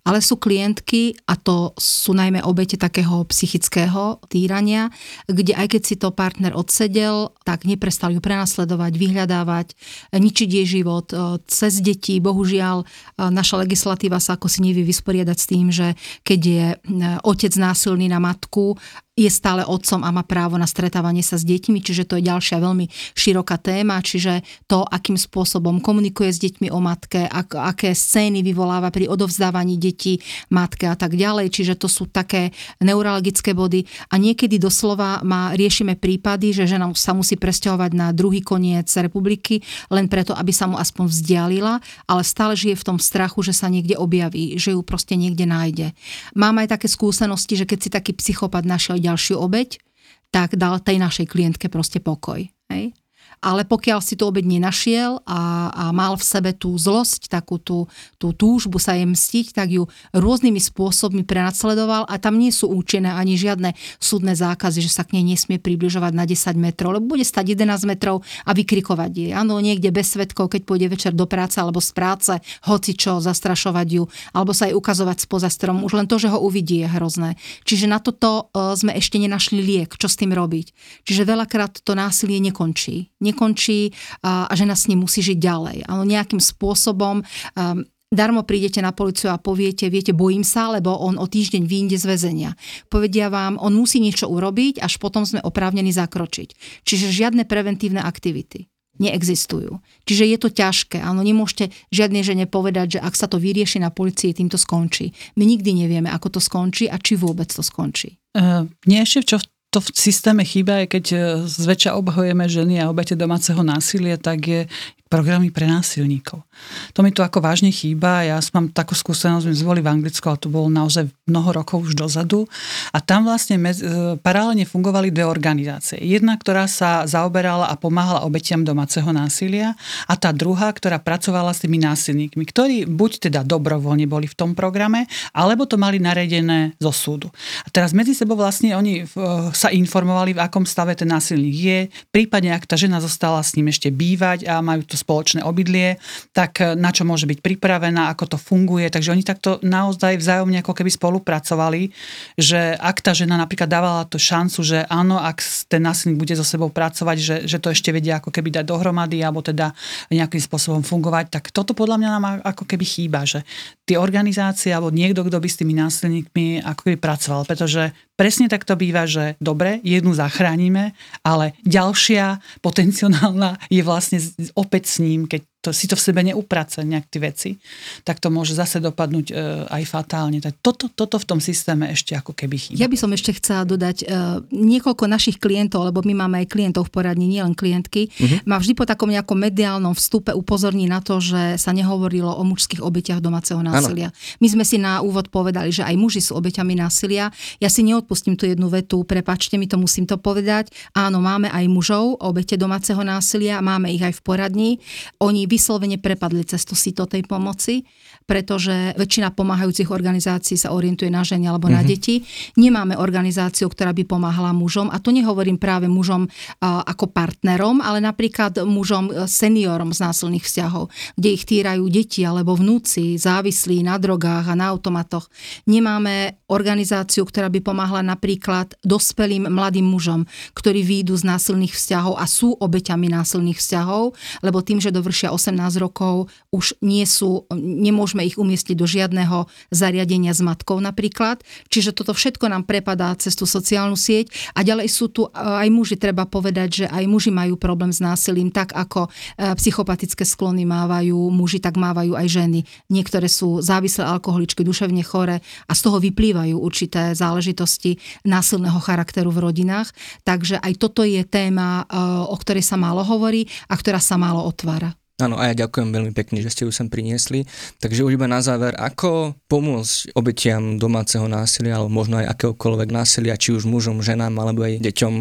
Ale sú klientky, a to sú najmä obete takého psychického týrania, kde aj keď si to partner odsedel, tak neprestali ju prenasledovať, vyhľadávať, ničiť jej život e, cez deti. Bohužiaľ, e, naša legislatíva sa ako si nevie vysporiadať s tým, že keď je e, otec násilný na matku, je stále otcom a má právo na stretávanie sa s deťmi, čiže to je ďalšia veľmi široká téma, čiže to, akým spôsobom komunikuje s deťmi o matke, ak, aké scény vyvoláva pri odovzdávaní detí matke a tak ďalej, čiže to sú také neurologické body a niekedy doslova má, riešime prípady, že žena sa musí presťahovať na druhý koniec republiky, len preto, aby sa mu aspoň vzdialila, ale stále žije v tom strachu, že sa niekde objaví, že ju proste niekde nájde. Mám aj také skúsenosti, že keď si taký psychopat našiel ďalšiu obeď, tak dal tej našej klientke proste pokoj. Hej? Ale pokiaľ si tú obeď nenašiel a, a mal v sebe tú zlosť, takú tú, tú túžbu sa jej mstiť, tak ju rôznymi spôsobmi prenasledoval a tam nie sú účinné ani žiadne súdne zákazy, že sa k nej nesmie približovať na 10 metrov, lebo bude stať 11 metrov a vykrikovať jej. Áno, niekde bez svetkov, keď pôjde večer do práce alebo z práce, hoci čo, zastrašovať ju, alebo sa jej ukazovať spoza strom. Už len to, že ho uvidí, je hrozné. Čiže na toto e, sme ešte nenašli liek, čo s tým robiť. Čiže veľakrát to násilie nekončí nekončí a, a žena s ním musí žiť ďalej. Ale nejakým spôsobom um, darmo prídete na policiu a poviete, viete, bojím sa, lebo on o týždeň vyjde z väzenia. Povedia vám, on musí niečo urobiť, až potom sme oprávnení zakročiť. Čiže žiadne preventívne aktivity neexistujú. Čiže je to ťažké. Áno, nemôžete žiadnej žene povedať, že ak sa to vyrieši na policii, tým to skončí. My nikdy nevieme, ako to skončí a či vôbec to skončí. Uh, nie ešte čo v to v systéme chýba, keď e, zväčša obhojeme ženy a obete domáceho násilia, tak je programy pre násilníkov. To mi tu ako vážne chýba. Ja mám takú skúsenosť, sme zvoli v Anglicku, ale to bolo naozaj mnoho rokov už dozadu. A tam vlastne medzi, e, paralelne fungovali dve organizácie. Jedna, ktorá sa zaoberala a pomáhala obetiam domáceho násilia a tá druhá, ktorá pracovala s tými násilníkmi, ktorí buď teda dobrovoľne boli v tom programe, alebo to mali naredené zo súdu. A teraz medzi sebou vlastne oni e, sa informovali, v akom stave ten násilník je, prípadne ak tá žena zostala s ním ešte bývať a majú to spoločné obydlie, tak eh, na čo môže byť pripravená, ako to funguje. Takže oni takto naozaj vzájomne ako keby spolupracovali, že ak tá žena napríklad dávala to šancu, že áno, ak ten násilník bude so sebou pracovať, že, že to ešte vedia ako keby dať dohromady alebo teda nejakým spôsobom fungovať, tak toto podľa mňa nám ako keby chýba, že tie organizácie alebo niekto, kto by s tými násilníkmi ako keby pracoval, pretože presne tak to býva, že dobre, jednu zachránime, ale ďalšia potenciálna je vlastne opäť s ním, keď to, si to v sebe neuprace nejak tie veci, tak to môže zase dopadnúť e, aj fatálne. Tak toto, toto v tom systéme ešte ako keby chýba. Ja by som ešte chcela dodať e, niekoľko našich klientov, lebo my máme aj klientov v poradni, nielen klientky, uh-huh. ma vždy po takom nejakom mediálnom vstupe upozorní na to, že sa nehovorilo o mužských obeťach domáceho násilia. Ano. My sme si na úvod povedali, že aj muži sú obeťami násilia. Ja si neodpustím tú jednu vetu, prepačte mi to, musím to povedať. Áno, máme aj mužov, obete domáceho násilia, máme ich aj v poradni. Oni vyslovene prepadli cez to sito tej pomoci, pretože väčšina pomáhajúcich organizácií sa orientuje na ženy alebo mm-hmm. na mhm. deti. Nemáme organizáciu, ktorá by pomáhala mužom a to nehovorím práve mužom ako partnerom, ale napríklad mužom e, seniorom z násilných vzťahov, kde ich týrajú deti alebo vnúci, závislí na drogách a na automatoch. Nemáme organizáciu, ktorá by pomáhala napríklad dospelým mladým mužom, ktorí výjdu z násilných vzťahov a sú obeťami násilných vzťahov, lebo tým, že dovršia 18 rokov, už nie sú, nemôžeme ich umiestniť do žiadneho zariadenia s matkou napríklad. Čiže toto všetko nám prepadá cez tú sociálnu sieť a ďalej sú tu aj muži, treba povedať, že aj muži majú problém s násilím, tak ako e, psychopatické sklony mávajú muži, tak mávajú aj ženy. Niektoré sú závislé alkoholičky, duševne chore a z toho vyplývajú určité záležitosti násilného charakteru v rodinách. Takže aj toto je téma, e, o ktorej sa málo hovorí a ktorá sa málo otvára. Áno, a ja ďakujem veľmi pekne, že ste ju sem priniesli. Takže už iba na záver, ako pomôcť obetiam domáceho násilia, alebo možno aj akéhokoľvek násilia, či už mužom, ženám, alebo aj deťom,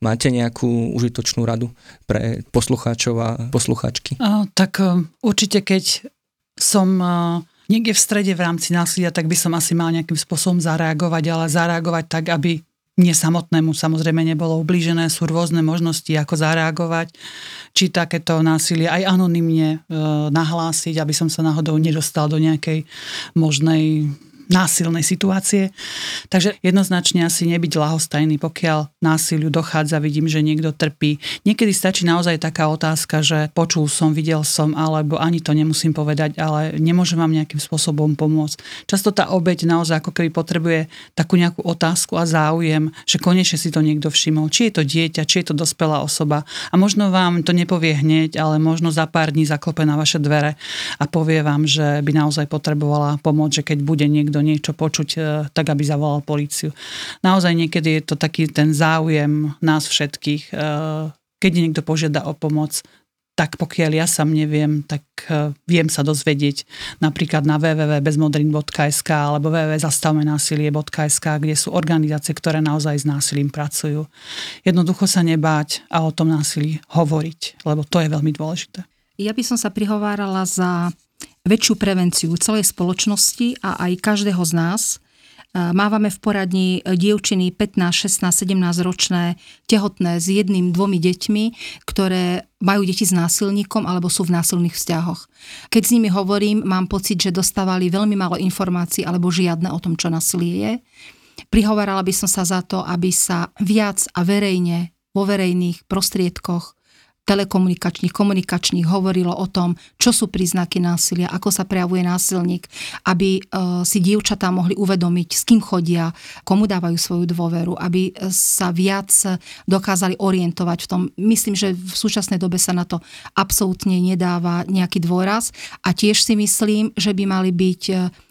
máte nejakú užitočnú radu pre poslucháčov a poslucháčky? A, tak e, určite, keď som e, niekde v strede v rámci násilia, tak by som asi mal nejakým spôsobom zareagovať, ale zareagovať tak, aby mne samotnému samozrejme nebolo ublížené, sú rôzne možnosti, ako zareagovať, či takéto násilie aj anonymne e, nahlásiť, aby som sa náhodou nedostal do nejakej možnej násilnej situácie. Takže jednoznačne asi nebyť lahostajný, pokiaľ násiliu dochádza, vidím, že niekto trpí. Niekedy stačí naozaj taká otázka, že počul som, videl som, alebo ani to nemusím povedať, ale nemôžem vám nejakým spôsobom pomôcť. Často tá obeď naozaj ako keby potrebuje takú nejakú otázku a záujem, že konečne si to niekto všimol. Či je to dieťa, či je to dospelá osoba. A možno vám to nepovie hneď, ale možno za pár dní zaklope na vaše dvere a povie vám, že by naozaj potrebovala pomoc, že keď bude niekto niečo počuť, e, tak aby zavolal políciu. Naozaj niekedy je to taký ten záujem nás všetkých, e, keď niekto požiada o pomoc, tak pokiaľ ja sam neviem, tak e, viem sa dozvedieť napríklad na www.bezmodrin.sk alebo www.zastavmenásilie.sk, kde sú organizácie, ktoré naozaj s násilím pracujú. Jednoducho sa nebáť a o tom násilí hovoriť, lebo to je veľmi dôležité. Ja by som sa prihovárala za väčšiu prevenciu celej spoločnosti a aj každého z nás – Mávame v poradni dievčiny 15, 16, 17 ročné, tehotné s jedným, dvomi deťmi, ktoré majú deti s násilníkom alebo sú v násilných vzťahoch. Keď s nimi hovorím, mám pocit, že dostávali veľmi málo informácií alebo žiadne o tom, čo násilie je. Prihovarala by som sa za to, aby sa viac a verejne vo verejných prostriedkoch telekomunikačných, komunikačných hovorilo o tom, čo sú príznaky násilia, ako sa prejavuje násilník, aby e, si dievčatá mohli uvedomiť, s kým chodia, komu dávajú svoju dôveru, aby sa viac dokázali orientovať v tom. Myslím, že v súčasnej dobe sa na to absolútne nedáva nejaký dôraz a tiež si myslím, že by mali byť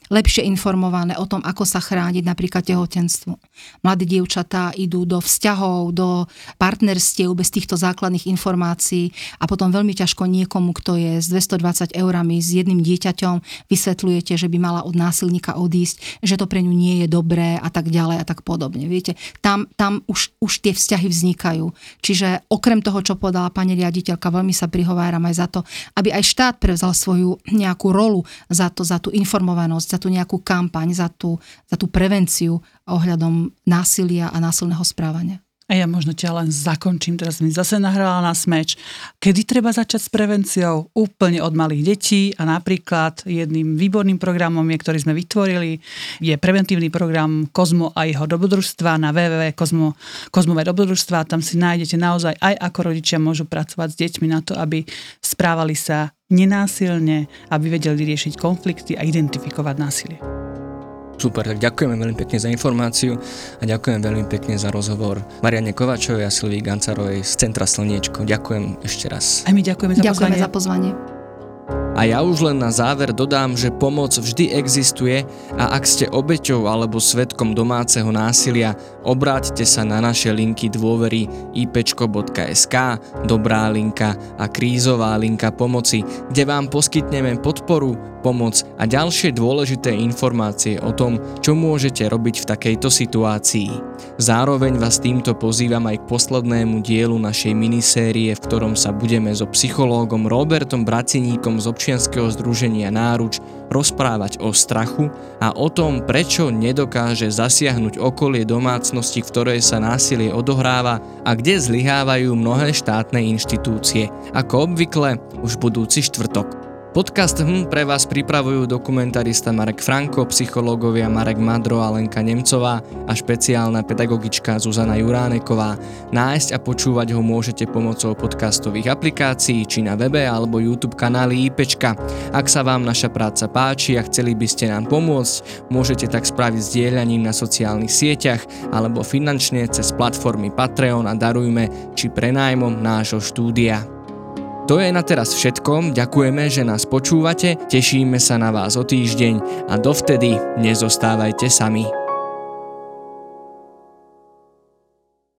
lepšie informované o tom, ako sa chrániť napríklad tehotenstvu. Mladé dievčatá idú do vzťahov, do partnerstiev bez týchto základných informácií a potom veľmi ťažko niekomu, kto je s 220 eurami s jedným dieťaťom, vysvetľujete, že by mala od násilníka odísť, že to pre ňu nie je dobré a tak ďalej a tak podobne. Viete, tam, tam už, už tie vzťahy vznikajú. Čiže okrem toho, čo povedala pani riaditeľka, veľmi sa prihováram aj za to, aby aj štát prevzal svoju nejakú rolu za to, za tú informovanosť, za tú nejakú kampaň, za tú, za tú prevenciu ohľadom násilia a násilného správania. A ja možno ťa len zakončím, teraz mi zase nahrala na smeč. Kedy treba začať s prevenciou? Úplne od malých detí a napríklad jedným výborným programom, je, ktorý sme vytvorili, je preventívny program Kozmo a jeho dobrodružstva na www.kozmové dobrodružstva. Tam si nájdete naozaj aj ako rodičia môžu pracovať s deťmi na to, aby správali sa nenásilne, aby vedeli riešiť konflikty a identifikovať násilie. Super, tak ďakujeme veľmi pekne za informáciu a ďakujem veľmi pekne za rozhovor Mariane Kovačovej a Silvii Gancarovej z Centra Slniečko. Ďakujem ešte raz. A my ďakujeme za ďakujeme pozvanie. za pozvanie. A ja už len na záver dodám, že pomoc vždy existuje a ak ste obeťou alebo svetkom domáceho násilia, obráťte sa na naše linky dôvery ipčko.sk, dobrá linka a krízová linka pomoci, kde vám poskytneme podporu, pomoc a ďalšie dôležité informácie o tom, čo môžete robiť v takejto situácii. Zároveň vás týmto pozývam aj k poslednému dielu našej minisérie, v ktorom sa budeme so psychológom Robertom Braciníkom z občianskeho združenia Náruč rozprávať o strachu a o tom, prečo nedokáže zasiahnuť okolie domácnosti, v ktorej sa násilie odohráva a kde zlyhávajú mnohé štátne inštitúcie. Ako obvykle už budúci štvrtok. Podcast HM pre vás pripravujú dokumentarista Marek Franko, psychológovia Marek Madro a Lenka Nemcová a špeciálna pedagogička Zuzana Juráneková. Nájsť a počúvať ho môžete pomocou podcastových aplikácií či na webe alebo YouTube kanály IPčka. Ak sa vám naša práca páči a chceli by ste nám pomôcť, môžete tak spraviť zdieľaním na sociálnych sieťach alebo finančne cez platformy Patreon a Darujme či prenájmom nášho štúdia. To je na teraz všetko, ďakujeme, že nás počúvate, tešíme sa na vás o týždeň. A dovtedy nezostávajte sami.